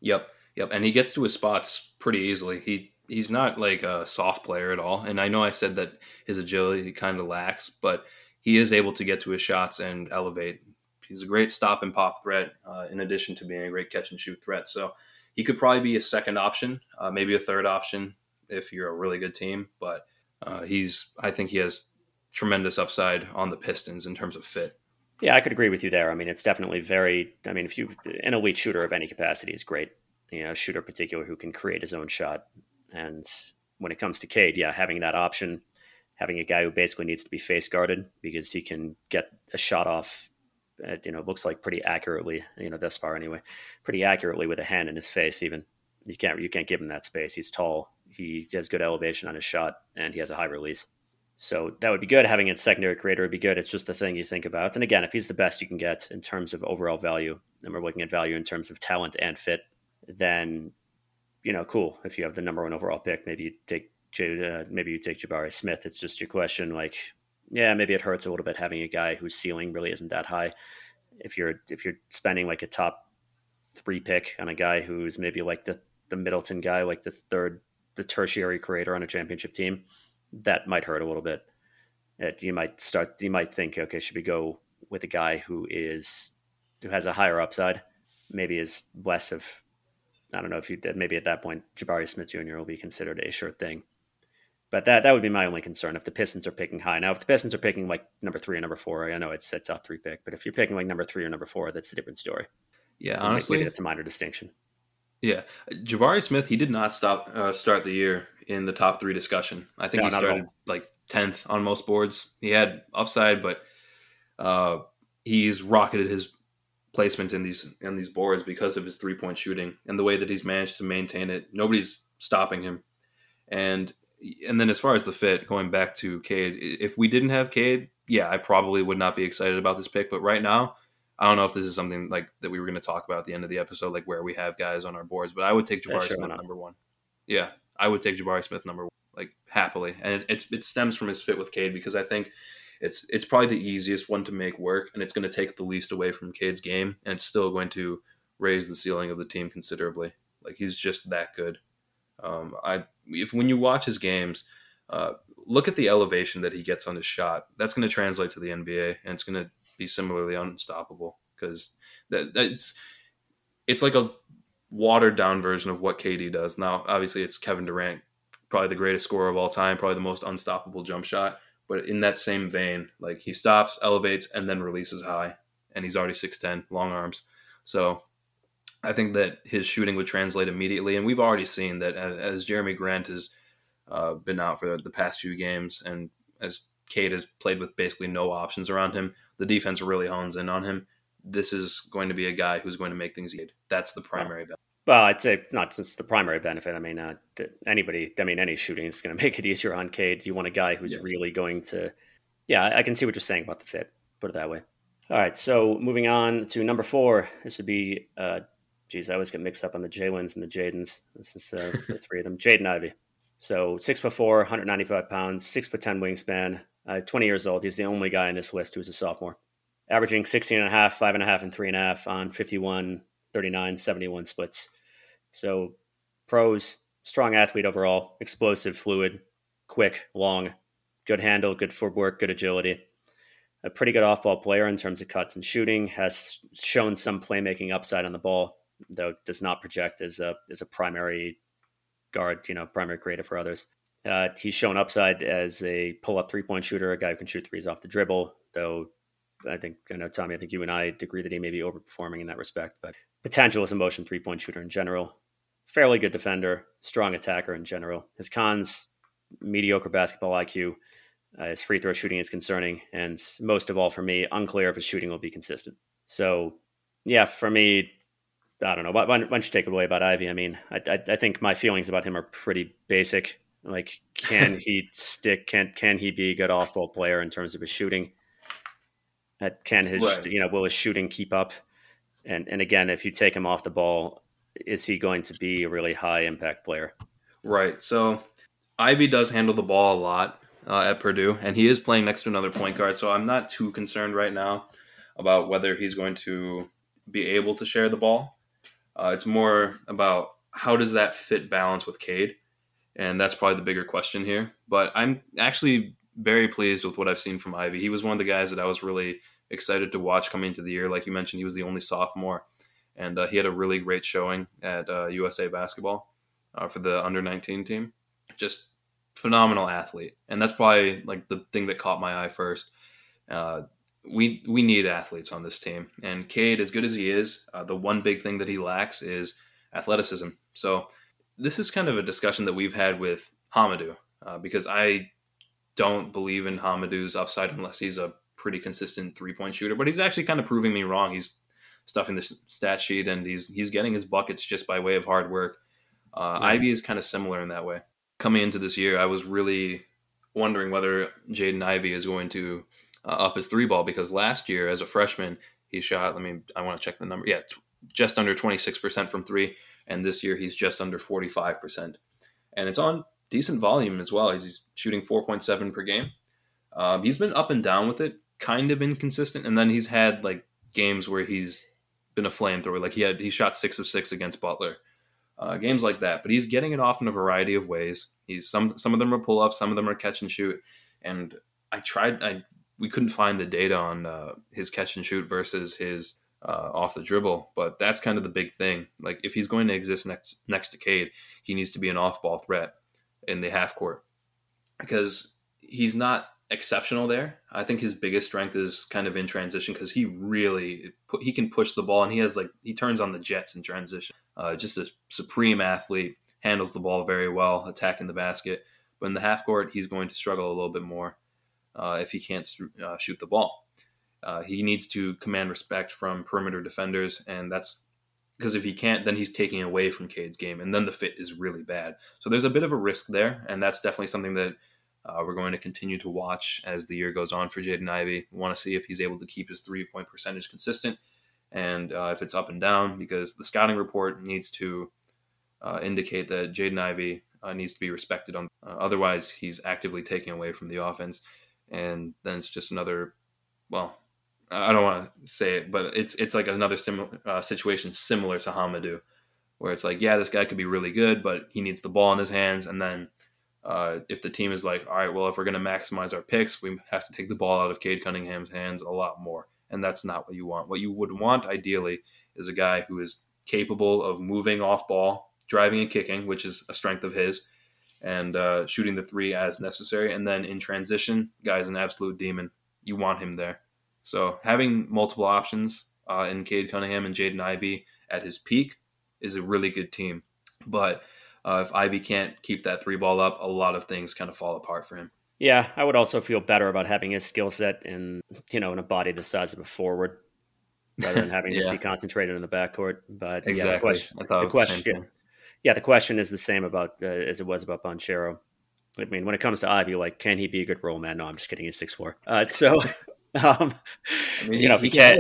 Yep, yep, and he gets to his spots pretty easily. He he's not like a soft player at all. And I know I said that his agility kind of lacks, but he is able to get to his shots and elevate. He's a great stop and pop threat, uh, in addition to being a great catch and shoot threat. So he could probably be a second option, uh, maybe a third option if you're a really good team. But uh, he's, I think he has tremendous upside on the Pistons in terms of fit. Yeah, I could agree with you there. I mean, it's definitely very. I mean, if you an elite shooter of any capacity is great. You know, shooter particular who can create his own shot. And when it comes to Cade, yeah, having that option, having a guy who basically needs to be face guarded because he can get a shot off. At, you know, looks like pretty accurately. You know, thus far anyway, pretty accurately with a hand in his face. Even you can't you can't give him that space. He's tall. He has good elevation on his shot, and he has a high release. So that would be good. Having a secondary creator would be good. It's just the thing you think about. And again, if he's the best you can get in terms of overall value, and we're looking at value in terms of talent and fit, then you know, cool. If you have the number one overall pick, maybe you take uh, maybe you take Jabari Smith. It's just your question, like, yeah, maybe it hurts a little bit having a guy whose ceiling really isn't that high. If you're if you're spending like a top three pick on a guy who's maybe like the the Middleton guy, like the third, the tertiary creator on a championship team, that might hurt a little bit. It, you might start, you might think, okay, should we go with a guy who is who has a higher upside, maybe is less of, I don't know if you did, maybe at that point, Jabari Smith Jr. will be considered a sure thing. But that that would be my only concern if the Pistons are picking high. Now, if the Pistons are picking like number three or number four, I know it's a top three pick, but if you're picking like number three or number four, that's a different story. Yeah, honestly, that's a minor distinction. Yeah, Jabari Smith, he did not stop uh, start the year in the top three discussion. I think no, he started like tenth on most boards. He had upside, but uh, he's rocketed his placement in these in these boards because of his three point shooting and the way that he's managed to maintain it. Nobody's stopping him. And and then as far as the fit, going back to Cade, if we didn't have Cade, yeah, I probably would not be excited about this pick. But right now, I don't know if this is something like that we were going to talk about at the end of the episode, like where we have guys on our boards. But I would take Jabari sure Smith number one. Yeah, I would take Jabari Smith number one, like happily, and it, it's it stems from his fit with Cade because I think it's it's probably the easiest one to make work, and it's going to take the least away from Cade's game, and it's still going to raise the ceiling of the team considerably. Like he's just that good. Um, I if when you watch his games, uh, look at the elevation that he gets on his shot. That's going to translate to the NBA, and it's going to be similarly unstoppable because that that's it's like a watered down version of what KD does. Now, obviously, it's Kevin Durant, probably the greatest scorer of all time, probably the most unstoppable jump shot. But in that same vein, like he stops, elevates, and then releases high, and he's already six ten, long arms. So I think that his shooting would translate immediately, and we've already seen that as, as Jerami Grant has uh, been out for the past few games, and as Cade has played with basically no options around him, the defense really hones in on him. This is going to be a guy who's going to make things. That's the primary benefit. Well, I'd say not since the primary benefit. I mean, uh, anybody, I mean, any shooting is going (laughs) to make it easier on Cade. You want a guy who's yeah. really going to, yeah, I can see what you're saying about the fit. Put it that way. All right, so moving on to number four. This would be, uh, geez, I always get mixed up on the Jalen's and the Jadens. This is uh, (laughs) the three of them. Jaden Ivey. So six foot four, 195 pounds, six foot 10 wingspan, uh, 20 years old. He's the only guy in this list who's a sophomore, averaging 16 and a half, five and a half, and three and a half on 51, 39, 71 splits. So pros, strong athlete overall, explosive, fluid, quick, long, good handle, good footwork, good agility. A pretty good off-ball player in terms of cuts and shooting. Has shown some playmaking upside on the ball, though does not project as a as a primary guard, you know, primary creator for others. Uh, he's shown upside as a pull-up three-point shooter, a guy who can shoot threes off the dribble. Though I think I know Tommy. I think you and I agree that he may be overperforming in that respect, but potential as a motion three-point shooter in general. Fairly good defender, strong attacker in general. His cons: mediocre basketball IQ. Uh, his free throw shooting is concerning, and most of all for me, unclear if his shooting will be consistent. So, yeah, for me, I don't know. Why, why don't you take it away about Ivey? I mean, I, I, I think my feelings about him are pretty basic. Like, can (laughs) he stick? Can can he be a good off ball player in terms of his shooting? Can his right. you know will his shooting keep up? And and again, if you take him off the ball, is he going to be a really high impact player? Right. So Ivey does handle the ball a lot uh, at Purdue, and he is playing next to another point guard. So I'm not too concerned right now about whether he's going to be able to share the ball. Uh, it's more about how does that fit balance with Cade and that's probably the bigger question here. But I'm actually very pleased with what I've seen from Ivey. He was one of the guys that I was really excited to watch coming into the year. Like you mentioned, he was the only sophomore, and uh, he had a really great showing at uh, USA Basketball uh, for the under 19 team. Just phenomenal athlete, and that's probably like the thing that caught my eye first. Uh, we we need athletes on this team, and Cade, as good as he is, uh, the one big thing that he lacks is athleticism. So this is kind of a discussion that we've had with Hamidou uh, because I don't believe in Hamidou's upside unless he's a pretty consistent three point shooter. But he's actually kind of proving me wrong. He's stuffing the stat sheet and he's he's getting his buckets just by way of hard work. Uh, yeah. Ivey is kind of similar in that way. Coming into this year, I was really wondering whether Jaden Ivey is going to uh, up his three ball because last year as a freshman he shot. Let me I want to check the number. Yeah, t- just under twenty six percent from three, and this year he's just under forty five percent, and it's on decent volume as well. He's shooting four point seven per game. Um, he's been up and down with it, kind of inconsistent, and then he's had like games where he's been a flamethrower. Like he had he shot six of six against Butler. Uh, games like that, but he's getting it off in a variety of ways. He's some some of them are pull ups, some of them are catch and shoot. And I tried, I we couldn't find the data on uh, his catch and shoot versus his uh, off the dribble, but that's kind of the big thing. Like if he's going to exist next next to Cade, he needs to be an off ball threat in the half court because he's not exceptional there. I think his biggest strength is kind of in transition because he really he can push the ball and he has like he turns on the jets in transition. Uh, just a supreme athlete, handles the ball very well, attacking the basket. But in the half court, he's going to struggle a little bit more uh, if he can't uh, shoot the ball. Uh, he needs to command respect from perimeter defenders, and that's because if he can't, then he's taking away from Cade's game, and then the fit is really bad. So there's a bit of a risk there, and that's definitely something that uh, we're going to continue to watch as the year goes on for Jaden Ivey. We want to see if he's able to keep his three point percentage consistent and uh, if it's up and down, because the scouting report needs to uh, indicate that Jaden Ivey uh, needs to be respected. On uh, otherwise, he's actively taking away from the offense, and then it's just another. Well, I don't want to say it, but it's it's like another similar uh, situation similar to Hamidou, where it's like, yeah, this guy could be really good, but he needs the ball in his hands, and then uh, if the team is like, all right, well, if we're going to maximize our picks, we have to take the ball out of Cade Cunningham's hands a lot more. And that's not what you want. What you would want, ideally, is a guy who is capable of moving off ball, driving and kicking, which is a strength of his, and uh, shooting the three as necessary. And then in transition, guy's an absolute demon. You want him there. So having multiple options uh, in Cade Cunningham and Jaden Ivey at his peak is a really good team. But uh, if Ivey can't keep that three ball up, a lot of things kind of fall apart for him. Yeah, I would also feel better about having his skill set in you know in a body the size of a forward rather than having (laughs) yeah. just be concentrated in the backcourt. But exactly, yeah, the question, the question yeah, yeah, the question is the same about uh, as it was about Banchero. I mean, when it comes to Ivey, like, can he be a good roll man? No, I'm just kidding. He's six four. Uh, so, (laughs) um, I mean, you know, if he, he can,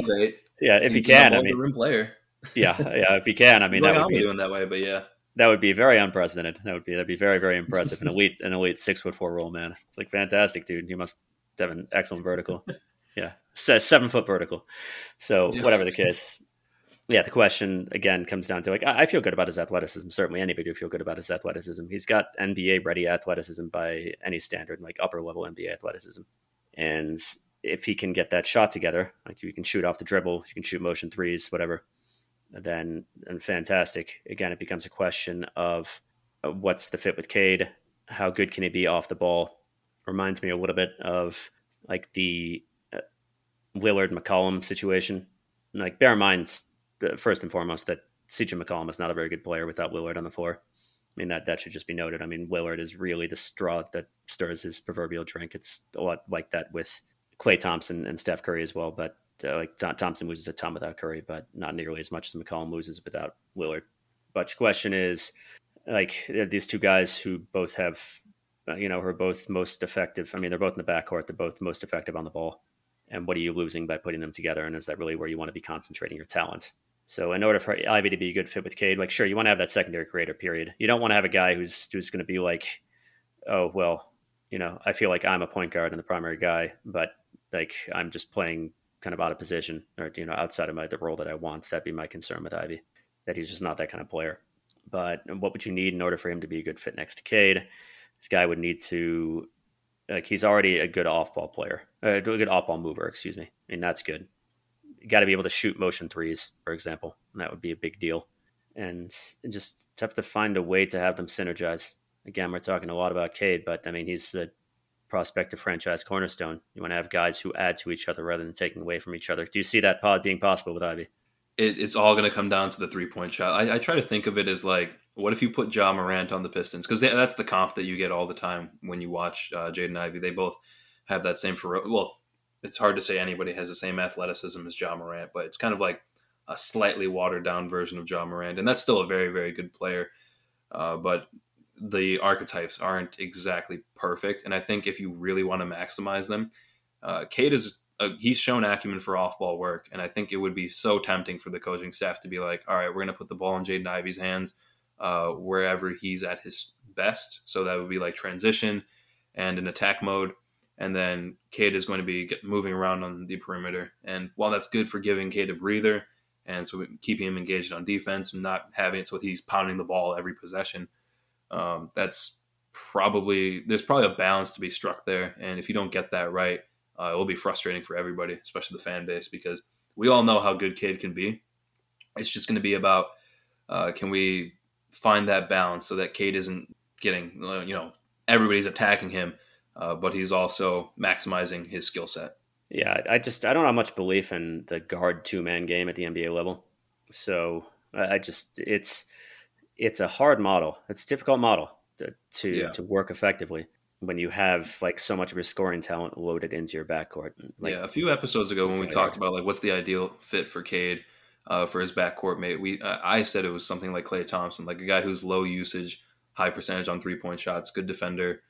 yeah, if he can, I mean, rim player. yeah, yeah, if he can, I mean, that would be doing that way. But yeah, that would be very unprecedented. That would be that'd be very very impressive. An elite an elite six foot four roll man. It's like fantastic, dude. You must have an excellent vertical. (laughs) Yeah, seven foot vertical. So yeah. whatever the case, yeah. The question again comes down to like I, feel good about his athleticism. Certainly, anybody would feel good about his athleticism. He's got NBA ready athleticism by any standard, like upper level NBA athleticism. And if he can get that shot together, like you can shoot off the dribble, you can shoot motion threes, whatever then and fantastic. Again, it becomes a question of uh, what's the fit with Cade? How good can he be off the ball? Reminds me a little bit of like the uh, Lillard McCollum situation. Like, bear in mind, uh, first and foremost, that CJ McCollum is not a very good player without Lillard on the floor. I mean, that, that should just be noted. I mean, Lillard is really the straw that stirs his proverbial drink. It's a lot like that with Klay Thompson and Steph Curry as well. But uh, like Thompson loses a ton without Curry, but not nearly as much as McCollum loses without Lillard. But the question is, like these two guys who both have, uh, you know, who are both most effective. I mean, they're both in the backcourt. They're both most effective on the ball. And what are you losing by putting them together? And is that really where you want to be concentrating your talent? So in order for Ivey to be a good fit with Cade, like sure, you want to have that secondary creator period. You don't want to have a guy who's who's going to be like, oh well, you know, I feel like I'm a point guard and the primary guy, but like I'm just playing kind of out of position or you know outside of my the role that I want. That'd be my concern with Ivey, that he's just not that kind of player. But what would you need in order for him to be a good fit next to Cade? This guy would need to like he's already a good off ball player, a good off ball mover. Excuse me. I mean that's good. You got to be able to shoot motion threes, for example, and that would be a big deal. And just have to find a way to have them synergize. again, we're talking a lot about Cade, but I mean, he's the prospective franchise cornerstone. You want to have guys who add to each other rather than taking away from each other. Do you see that pod being possible with Ivey? It, it's all going to come down to the three point shot. I, I, try to think of it as like, what if you put Ja Morant on the Pistons? Because that's the comp that you get all the time when you watch uh, Jaden Ivey. They both have that same for well, it's hard to say anybody has the same athleticism as Ja Morant, but it's kind of like a slightly watered down version of Ja Morant, and that's still a very very good player. Uh, but the archetypes aren't exactly perfect, and I think if you really want to maximize them, uh, Cade is a, he's shown acumen for off ball work, and I think it would be so tempting for the coaching staff to be like, all right, we're going to put the ball in Jaden Ivey's hands uh, wherever he's at his best. So that would be like transition and an attack mode and then Cade is going to be moving around on the perimeter. And while that's good for giving Cade a breather and so keeping him engaged on defense and not having it so he's pounding the ball every possession, um, that's probably there's probably a balance to be struck there. And if you don't get that right, uh, it will be frustrating for everybody, especially the fan base, because we all know how good Cade can be. It's just going to be about uh, can we find that balance so that Cade isn't getting you know everybody's attacking him uh, but he's also maximizing his skill set. Yeah, I just I don't have much belief in the guard two man game at the NBA level. So I just it's it's a hard model. It's a difficult model to to, yeah. to work effectively when you have like so much of your scoring talent loaded into your backcourt. Like, yeah, a few episodes ago when we talked about like what's the ideal fit for Cade uh, for his backcourt mate, we uh, I said it was something like Klay Thompson, like a guy who's low usage, high percentage on three point shots, good defender,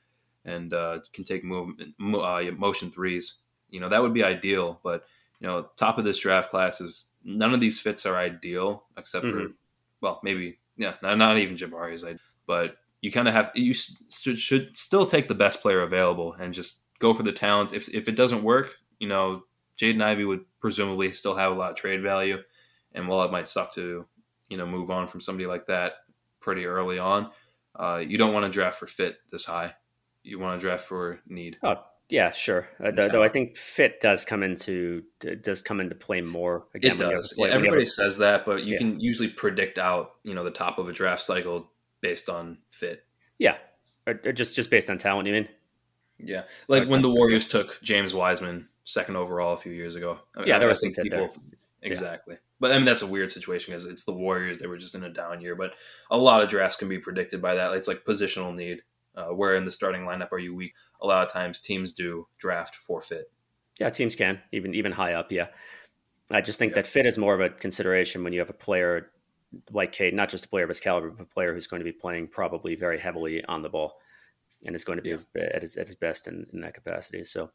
and uh, can take move, uh, motion threes. You know that would be ideal, but you know top of this draft class is none of these fits are ideal except mm-hmm. for well maybe yeah not, not even Jabari's but you kind of have you st- should still take the best player available and just go for the talents. If if it doesn't work, you know Jaden Ivey would presumably still have a lot of trade value, and while it might suck to you know move on from somebody like that pretty early on, uh, you don't want to draft for fit this high you want to draft for need. Oh yeah, sure. Uh, though, though, I think fit does come into does come into play more. Again, it does. Play, yeah, everybody says that, but you yeah. can usually predict out you know the top of a draft cycle based on fit. Yeah, or, or just just based on talent. You mean? Yeah, like when the Warriors took James Wiseman second overall a few years ago. Yeah, there was some people. There. Exactly. Yeah. But I mean, that's a weird situation because it's the Warriors. They were just in a down year. But a lot of drafts can be predicted by that. It's like positional need uh, where in the starting lineup are you weak? A lot of times teams do draft for fit. Yeah, teams can even even high up. Yeah, I just think yeah. that fit is more of a consideration when you have a player like Cade, not just a player of his caliber, but a player who's going to be playing probably very heavily on the ball and is going to be yeah. his, at, his, at his best in, in that capacity. So,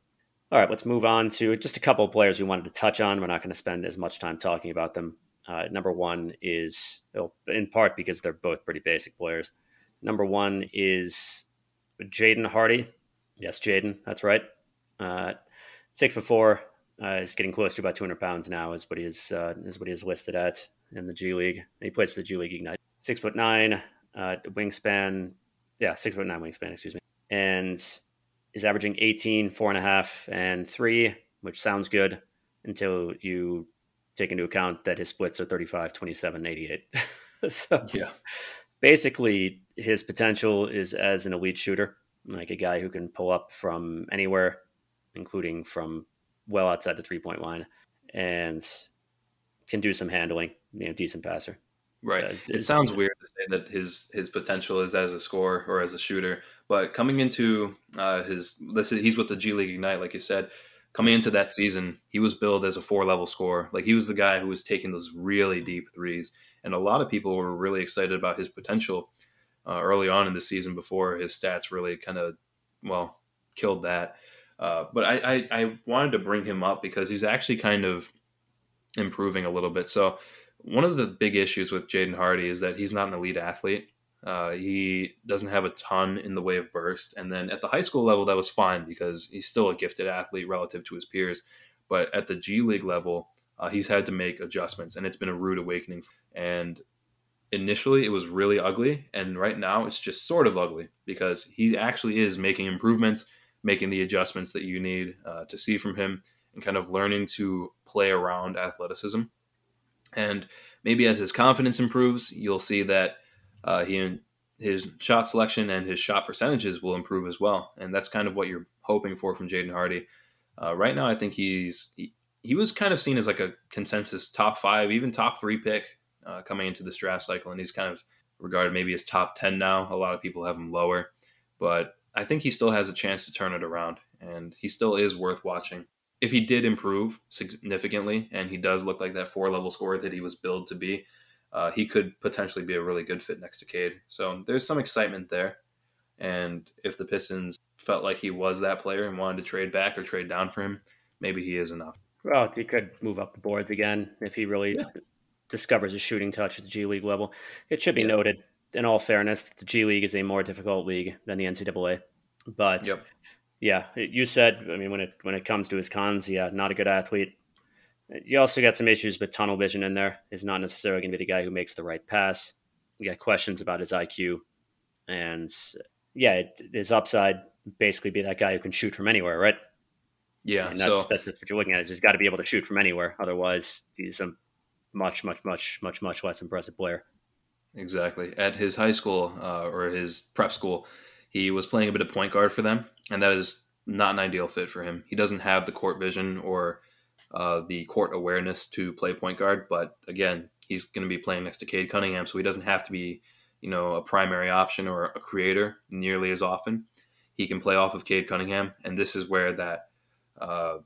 all right, let's move on to just a couple of players we wanted to touch on. We're not going to spend as much time talking about them. Uh, number one is, in part because they're both pretty basic players. Number one is Jaden Hardy. Yes, Jaden, that's right. Uh, six foot four. Uh, is getting close to about 200 pounds now. Is what he is uh, is what he is listed at in the G League. He plays for the G League Ignite. Six foot nine, uh, wingspan. Yeah, six foot nine wingspan. Excuse me. And is averaging 18, four and a half, and three, which sounds good until you take into account that his splits are 35, 27, 88. (laughs) so yeah, basically his potential is as an elite shooter, like a guy who can pull up from anywhere, including from well outside the three point line, and can do some handling. You know, decent passer. Right. Uh, it sounds weird to say that his his potential is as a scorer or as a shooter, but coming into uh, his this he's with the G League Ignite, like you said. Coming into that season, he was billed as a four level scorer. Like he was the guy who was taking those really deep threes, and a lot of people were really excited about his potential uh, early on in the season before his stats really kind of well killed that. Uh, but I, I, I wanted to bring him up because he's actually kind of improving a little bit. So one of the big issues with Jaden Hardy is that he's not an elite athlete. Uh, he doesn't have a ton in the way of burst. And then at the high school level, that was fine because he's still a gifted athlete relative to his peers. But at the G League level, uh, he's had to make adjustments, and it's been a rude awakening. And initially it was really ugly and right now it's just sort of ugly because he actually is making improvements making the adjustments that you need uh, to see from him and kind of learning to play around athleticism and maybe as his confidence improves you'll see that uh, he his shot selection and his shot percentages will improve as well. And that's kind of what you're hoping for from Jaden Hardy. Uh, right now, I think he's he, he, was kind of seen as like a consensus top five, even top three pick uh, coming into this draft cycle, and he's kind of regarded maybe as top ten now. A lot of people have him lower, but I think he still has a chance to turn it around, and he still is worth watching. If he did improve significantly, and he does look like that four level scorer that he was billed to be, uh, he could potentially be a really good fit next to Cade. So there's some excitement there. And if the Pistons felt like he was that player and wanted to trade back or trade down for him, maybe he is enough. Well, he could move up the boards again if he really yeah. Discovers a shooting touch at the G League level. It should be yeah. noted, in all fairness, that the G League is a more difficult league than the NCAA. But yep. yeah, you said, I mean, when it when it comes to his cons, yeah, not a good athlete. You also got some issues with tunnel vision in there. Is not necessarily going to be the guy who makes the right pass. You got questions about his IQ, and yeah, it, his upside basically be that guy who can shoot from anywhere, right? Yeah, and that's, so, that's, that's what you're looking at. He's got to be able to shoot from anywhere. Otherwise, he's a much, much, much, much, much less impressive player. Exactly. At his high school uh, or his prep school, he was playing a bit of point guard for them, and that is not an ideal fit for him. He doesn't have the court vision or uh, the court awareness to play point guard. But again, he's going to be playing next to Cade Cunningham, so he doesn't have to be, you know, a primary option or a creator nearly as often. He can play off of Cade Cunningham, and this is where that, uh,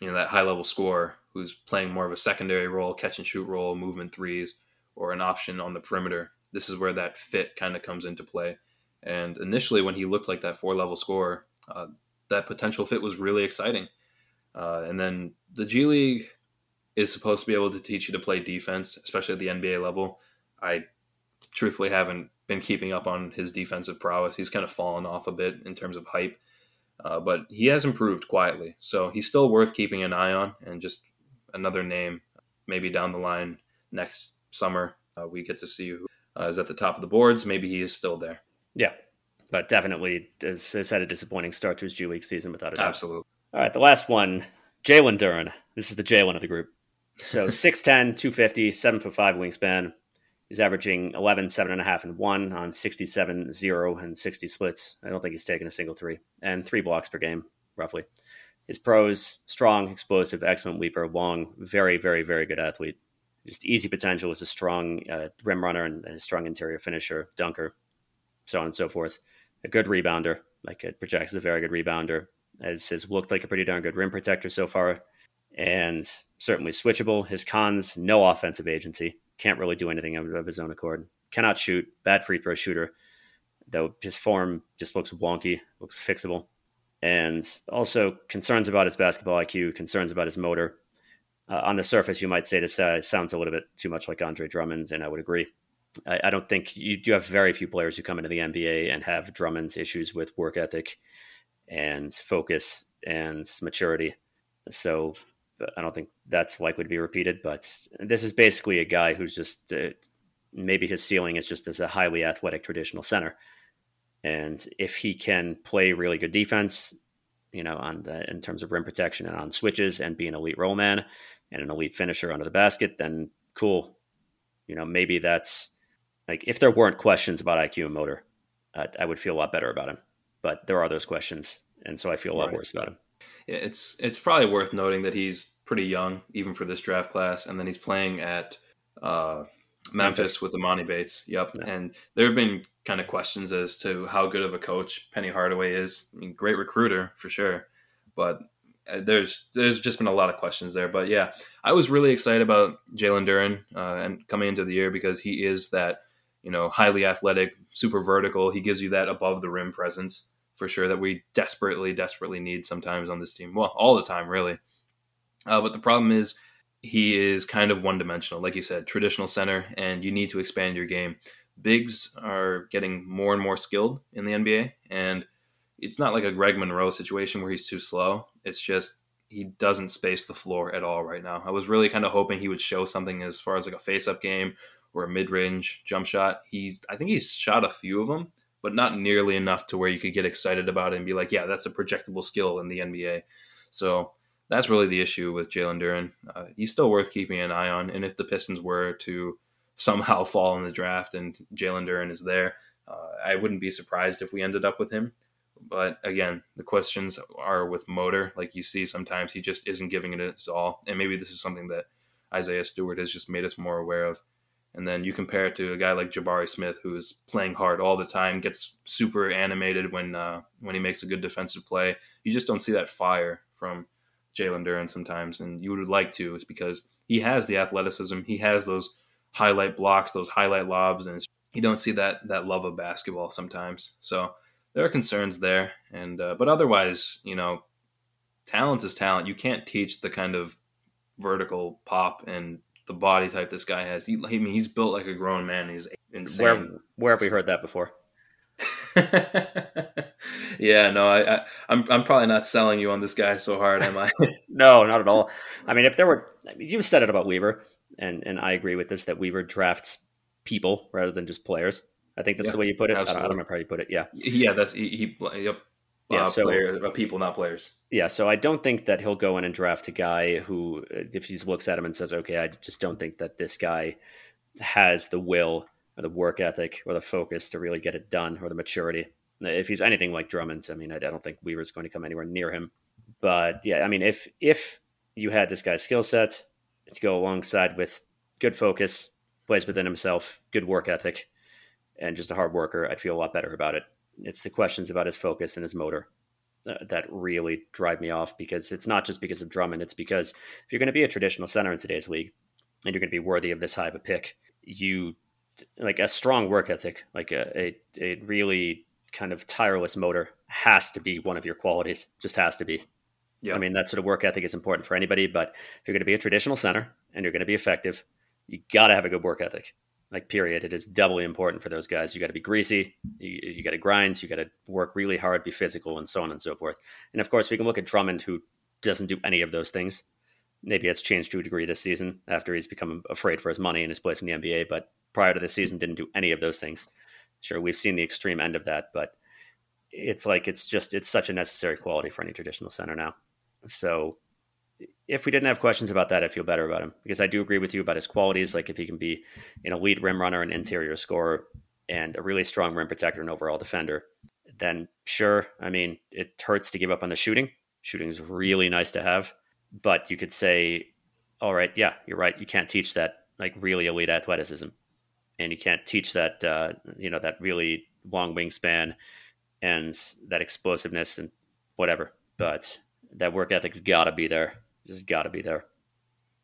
you know, that high level scorer who's playing more of a secondary role, catch and shoot role, movement threes, or an option on the perimeter. This is where that fit kind of comes into play. And initially, when he looked like that four level scorer, uh, that potential fit was really exciting. Uh, and then the G League is supposed to be able to teach you to play defense, especially at the NBA level. I truthfully haven't been keeping up on his defensive prowess. He's kind of fallen off a bit in terms of hype, uh, but he has improved quietly. So he's still worth keeping an eye on, and just another name, maybe down the line next summer, uh, we get to see who uh, is at the top of the boards. Maybe he is still there. Yeah, but definitely has, has had a disappointing start to his G League season without a doubt. Absolutely. All right, the last one, Jalen Duren. This is the Jalen of the group. So (laughs) 6'10, 250, 7 foot 5 wingspan. He's averaging 11, 7.5, and 1 on 67, 0, and 60 splits. I don't think he's taken a single three. And three blocks per game, roughly. His pros strong, explosive, excellent leaper, long, very, very, very good athlete. Just easy potential as a strong uh, rim runner and, and a strong interior finisher, dunker, so on and so forth. A good rebounder, like it projects as a very good rebounder as has looked like a pretty darn good rim protector so far, and certainly switchable. His cons: no offensive agency, can't really do anything of, his own accord, cannot shoot, bad free throw shooter. Though his form just looks wonky, looks fixable, and also concerns about his basketball IQ, concerns about his motor. Uh, on the surface, you might say this uh, sounds a little bit too much like Andre Drummond, and I would agree. I, I don't think you, you have very few players who come into the NBA and have Drummond's issues with work ethic and focus and maturity. So I don't think that's likely to be repeated. But this is basically a guy who's just uh, maybe his ceiling is just as a highly athletic traditional center. And if he can play really good defense, you know, on the, in terms of rim protection and on switches and be an elite roll man and an elite finisher under the basket, then cool. You know, maybe that's like if there weren't questions about IQ and motor, uh, I would feel a lot better about him but there are those questions, and so I feel a lot right. worse about him. It's it's probably worth noting that he's pretty young, even for this draft class, and then he's playing at uh, Memphis, with Emoni Bates. Yep, yeah. and there have been kind of questions as to how good of a coach Penny Hardaway is. I mean, great recruiter for sure, but uh, there's there's just been a lot of questions there. But yeah, I was really excited about Jalen Duren uh, and coming into the year because he is that you know highly athletic, super vertical. He gives you that above the rim presence for sure that we desperately, desperately need sometimes on this team. Well, all the time, really. Uh, but the problem is he is kind of one dimensional. Like you said, traditional center, and you need to expand your game. Bigs are getting more and more skilled in the NBA, and it's not like a Greg Monroe situation where he's too slow. It's just he doesn't space the floor at all right now. I was really kind of hoping he would show something as far as like a face up game or a mid range jump shot. He's I think he's shot a few of them, but not nearly enough to where you could get excited about it and be like, yeah, that's a projectable skill in the NBA. So that's really the issue with Jalen Duren. Uh, he's still worth keeping an eye on. And if the Pistons were to somehow (laughs) fall in the draft and Jalen Duren is there, Uh, I wouldn't be surprised if we ended up with him. But again, the questions are with Motor. Like you see, sometimes he just isn't giving it his all. And maybe this is something that Isaiah Stewart has just made us more aware of. And then you compare it to a guy like Jabari Smith, who's playing hard all the time, gets super animated when uh, when he makes a good defensive play. You just don't see that fire from Jalen Duren sometimes, and you would like to, is because he has the athleticism, he has those highlight blocks, those highlight lobs, and you don't see that that love of basketball sometimes. So there are concerns there, and uh, but otherwise, you know, talent is talent. You can't teach the kind of vertical pop and the body type this guy has. He, I mean, he's built like a grown man. He's insane. Where, where have we heard that before? (laughs) yeah, no, I, I, I'm, I'm probably not selling you on this guy so hard, am I? (laughs) no, not at all. I mean, if there were, I mean, you said it about Weaver, and and I agree with this that Weaver drafts people rather than just players. I think that's yeah, the way you put it. I don't, I don't, remember how you put it. Yeah, yeah, that's he. he yep. Yeah, uh, so player, uh, people, not players. Yeah, so I don't think that he'll go in and draft a guy who, if he looks at him and says, "Okay, I just don't think that this guy has the will or the work ethic or the focus to really get it done or the maturity." If he's anything like Drummond, I mean, I, don't think Weaver's going to come anywhere near him. But yeah, I mean, if if you had this guy's skill set to go alongside with good focus, plays within himself, good work ethic, and just a hard worker, I'd feel a lot better about it it's the questions about his focus and his motor uh, that really drive me off because it's not just because of Drummond. It's because if you're going to be a traditional center in today's league and you're going to be worthy of this high of a pick, you like a strong work ethic, like a, a, a really kind of tireless motor has to be one of your qualities. Just has to be. Yeah. I mean, that sort of work ethic is important for anybody, but if you're going to be a traditional center and you're going to be effective, you got to have a good work ethic like period it is doubly important for those guys you got to be greasy you, you got to grind you got to work really hard be physical and so on and so forth and of course we can look at drummond who doesn't do any of those things maybe it's changed to a degree this season after he's become afraid for his money and his place in the nba but prior to this season didn't do any of those things sure we've seen the extreme end of that but it's like it's just it's such a necessary quality for any traditional center now so if we didn't have questions about that, I'd feel better about him because I do agree with you about his qualities. Like if he can be an elite rim runner, an interior scorer, and a really strong rim protector and overall defender, then sure. I mean, it hurts to give up on the shooting. Shooting is really nice to have, but you could say, all right, yeah, you're right. You can't teach that like really elite athleticism, and you can't teach that uh, you know that really long wingspan and that explosiveness and whatever. But that work ethic's got to be there just got to be there.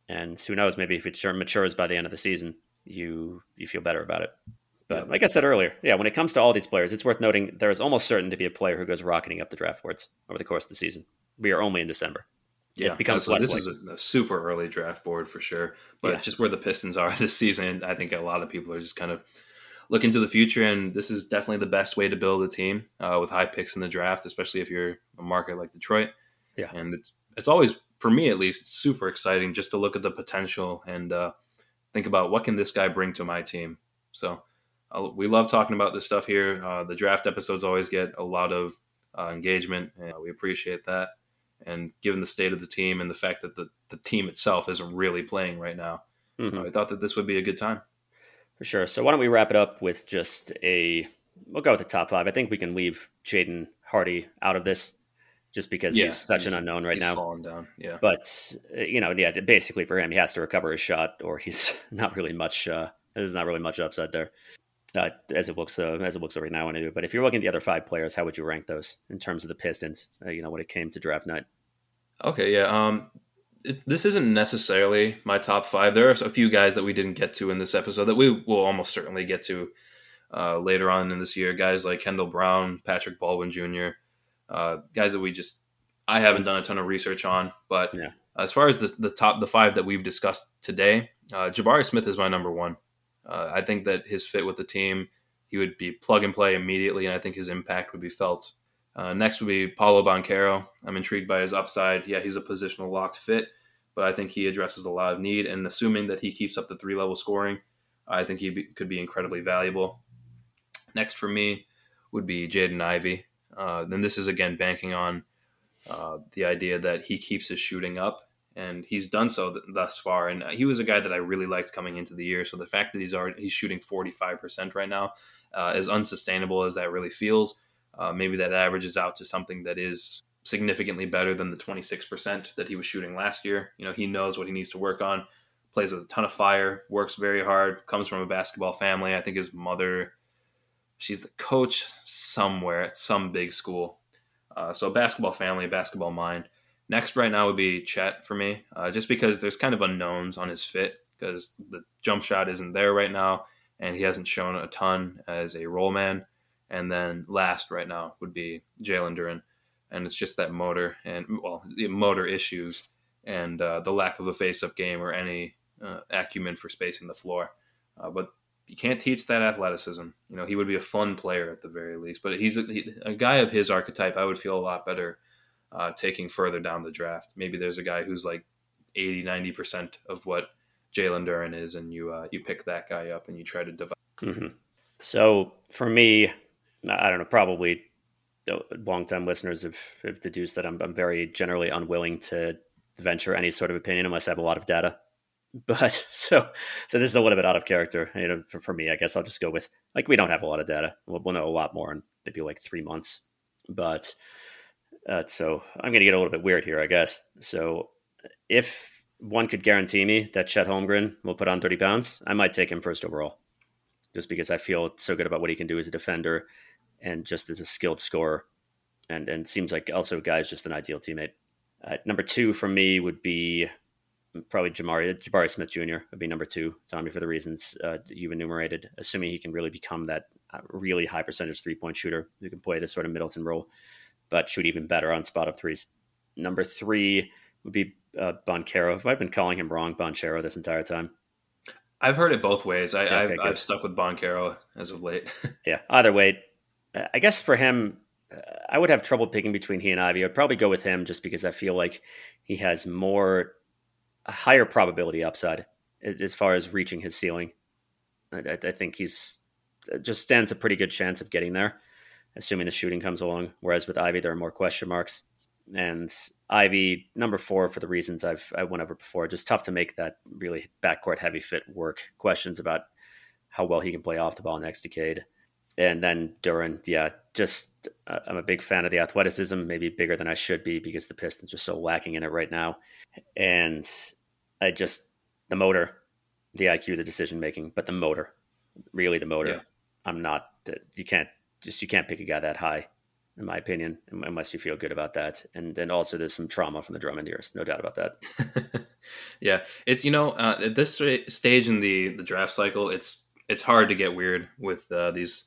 And who knows? Maybe if it matures by the end of the season, you you feel better about it. But like I said earlier, yeah, when it comes to all these players, it's worth noting there is almost certain to be a player who goes rocketing up the draft boards over the course of the season. We are only in December. Yeah, it becomes less this is a, a, super early draft board for sure. But yeah. just where the Pistons are (laughs) this season, I think a lot of people are just kind of looking to the future, and this is definitely the best way to build a team uh, with high picks in the draft, especially if you're a market like Detroit. Yeah, and it's it's always for me at least, super exciting just to look at the potential and uh, think about what can this guy bring to my team. So uh, we love talking about this stuff here. Uh, the draft episodes always get a lot of uh, engagement, and we appreciate that. And given the state of the team and the fact that the, the team itself isn't really playing right now, mm-hmm. I thought that this would be a good time. For sure. So why don't we wrap it up with just a we'll go with the top five. I think we can leave Jaden Hardy out of this just because yeah, he's such an unknown right now. Falling down, yeah. But uh, you know, yeah, basically for him, he has to recover his shot, or he's (laughs) not really much. Uh, there's not really much upside there, uh, as it looks uh, as it looks right now. Anyway, but if you're looking at the other five players, how would you rank those in terms of the Pistons? Uh, you know, when it came to draft night. Okay, yeah. Um, it, this isn't necessarily my top five. There are a few guys that we didn't get to in this episode that we will almost certainly get to uh, later on in this year. Guys like Kendall Brown, Patrick Baldwin Jr uh, guys that we just I haven't done a ton of research on. But yeah. as far as the, the top the five that we've discussed today, uh, Jabari Smith is my number one. Uh, I think that his fit with the team, he would be plug and play immediately, and I think his impact would be felt. Uh, next would be Paolo Banchero. I'm intrigued by his upside. Yeah, he's a positional locked fit, but I think he addresses a lot of need. And assuming that he keeps up the three level scoring, I think he be, could be incredibly valuable. Next for me would be Jaden Ivey. Uh, then this is again banking on uh, the idea that he keeps his shooting up and he's done so th- thus far. And he was a guy that I really liked coming into the year. So the fact that he's already he's shooting 45% right now, uh, as unsustainable as that really feels, uh, maybe that averages out to something that is significantly better than the 26% that he was shooting last year. You know, he knows what he needs to work on, plays with a ton of fire, works very hard, comes from a basketball family. I think his mother, she's the coach somewhere at some big school. Uh, so a basketball family, basketball mind. Next, right now would be Chet for me, uh, just because there's kind of unknowns on his fit because the jump shot isn't there right now, and he hasn't shown a ton as a roll man. And then last right now would be Jalen Duren and it's just that motor and well, motor issues and uh, the lack of a face-up game or any uh, acumen for spacing the floor. Uh, but you can't teach that athleticism. You know, he would be a fun player at the very least. But he's a, he, a guy of his archetype. I would feel a lot better uh, taking further down the draft. Maybe there's a guy who's like 80, 90 percent of what Jalen Duren is, and you uh, you pick that guy up and you try to develop. Mm-hmm. So for me, I don't know, probably longtime listeners have, have deduced that I'm, I'm very generally unwilling to venture any sort of opinion unless I have a lot of data. (laughs) But so so this is a little bit out of character, you know, for, for me. I guess I'll just go with like we don't have a lot of data. We'll, we'll know a lot more in maybe like three months. But uh, so I'm going to get a little bit weird here, I guess. So if one could guarantee me that Chet Holmgren will put on 30 pounds, I might take him first overall, just because I feel so good about what he can do as a defender and just as a skilled scorer, and and seems like also a guy's just an ideal teammate. Uh, number two for me would be probably Jamari Jabari Smith Jr. would be number two, Tommy, for the reasons uh, you enumerated. Assuming he can really become that uh, really high percentage three point shooter who can play this sort of Middleton role, but shoot even better on spot up threes. Number three would be uh, Banchero. If I've been calling him wrong, Banchero, this entire time. I've heard it both ways. I, have I've stuck with Banchero as of late. (laughs) yeah, either way, I guess for him, I would have trouble picking between he and Ivey. I'd probably go with him just because I feel like he has more, a higher probability upside as far as reaching his ceiling. I, I think he's uh, just stands a pretty good chance of getting there, assuming the shooting comes along. Whereas with Ivey, there are more question marks. And Ivey, number four, for the reasons I've I went over before, just tough to make that really backcourt heavy fit work. Questions about how well he can play off the ball next decade and then Duren, yeah, just uh, I'm a big fan of the athleticism, maybe bigger than I should be because the Pistons are so lacking in it right now. And I just the motor, the IQ, the decision making, but the motor, really the motor. Yeah. I'm not. You can't just you can't pick a guy that high, in my opinion, unless you feel good about that. And then also there's some trauma from the Drummond years, no doubt about that. (laughs) yeah, it's you know uh, at this stage in the the draft cycle, it's it's hard to get weird with uh, these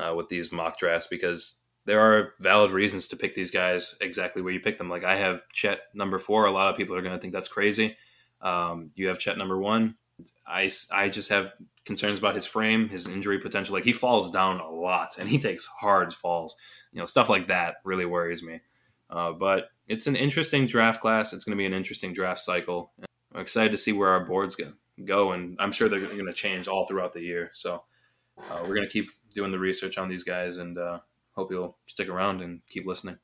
uh, with these mock drafts because there are valid reasons to pick these guys exactly where you pick them. Like I have Chet number four. A lot of people are going to think that's crazy. Um, you have Chet number one. I, I just have concerns about his frame, his injury potential. Like he falls down a lot and he takes hard falls. You know, stuff like that really worries me. Uh, but it's an interesting draft class. It's going to be an interesting draft cycle. I'm excited to see where our boards go, go and I'm sure they're going to change all throughout the year. So uh, we're going to keep doing the research on these guys, and uh, hope you'll stick around and keep listening.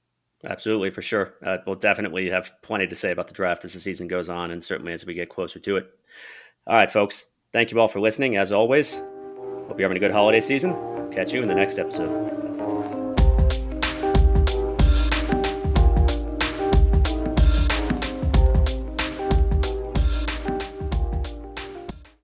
Absolutely, for sure. Uh, we'll definitely have plenty to say about the draft as the season goes on, and certainly as we get closer to it. All right, folks. Thank you all for listening. As always, hope you're having a good holiday season. Catch you in the next episode.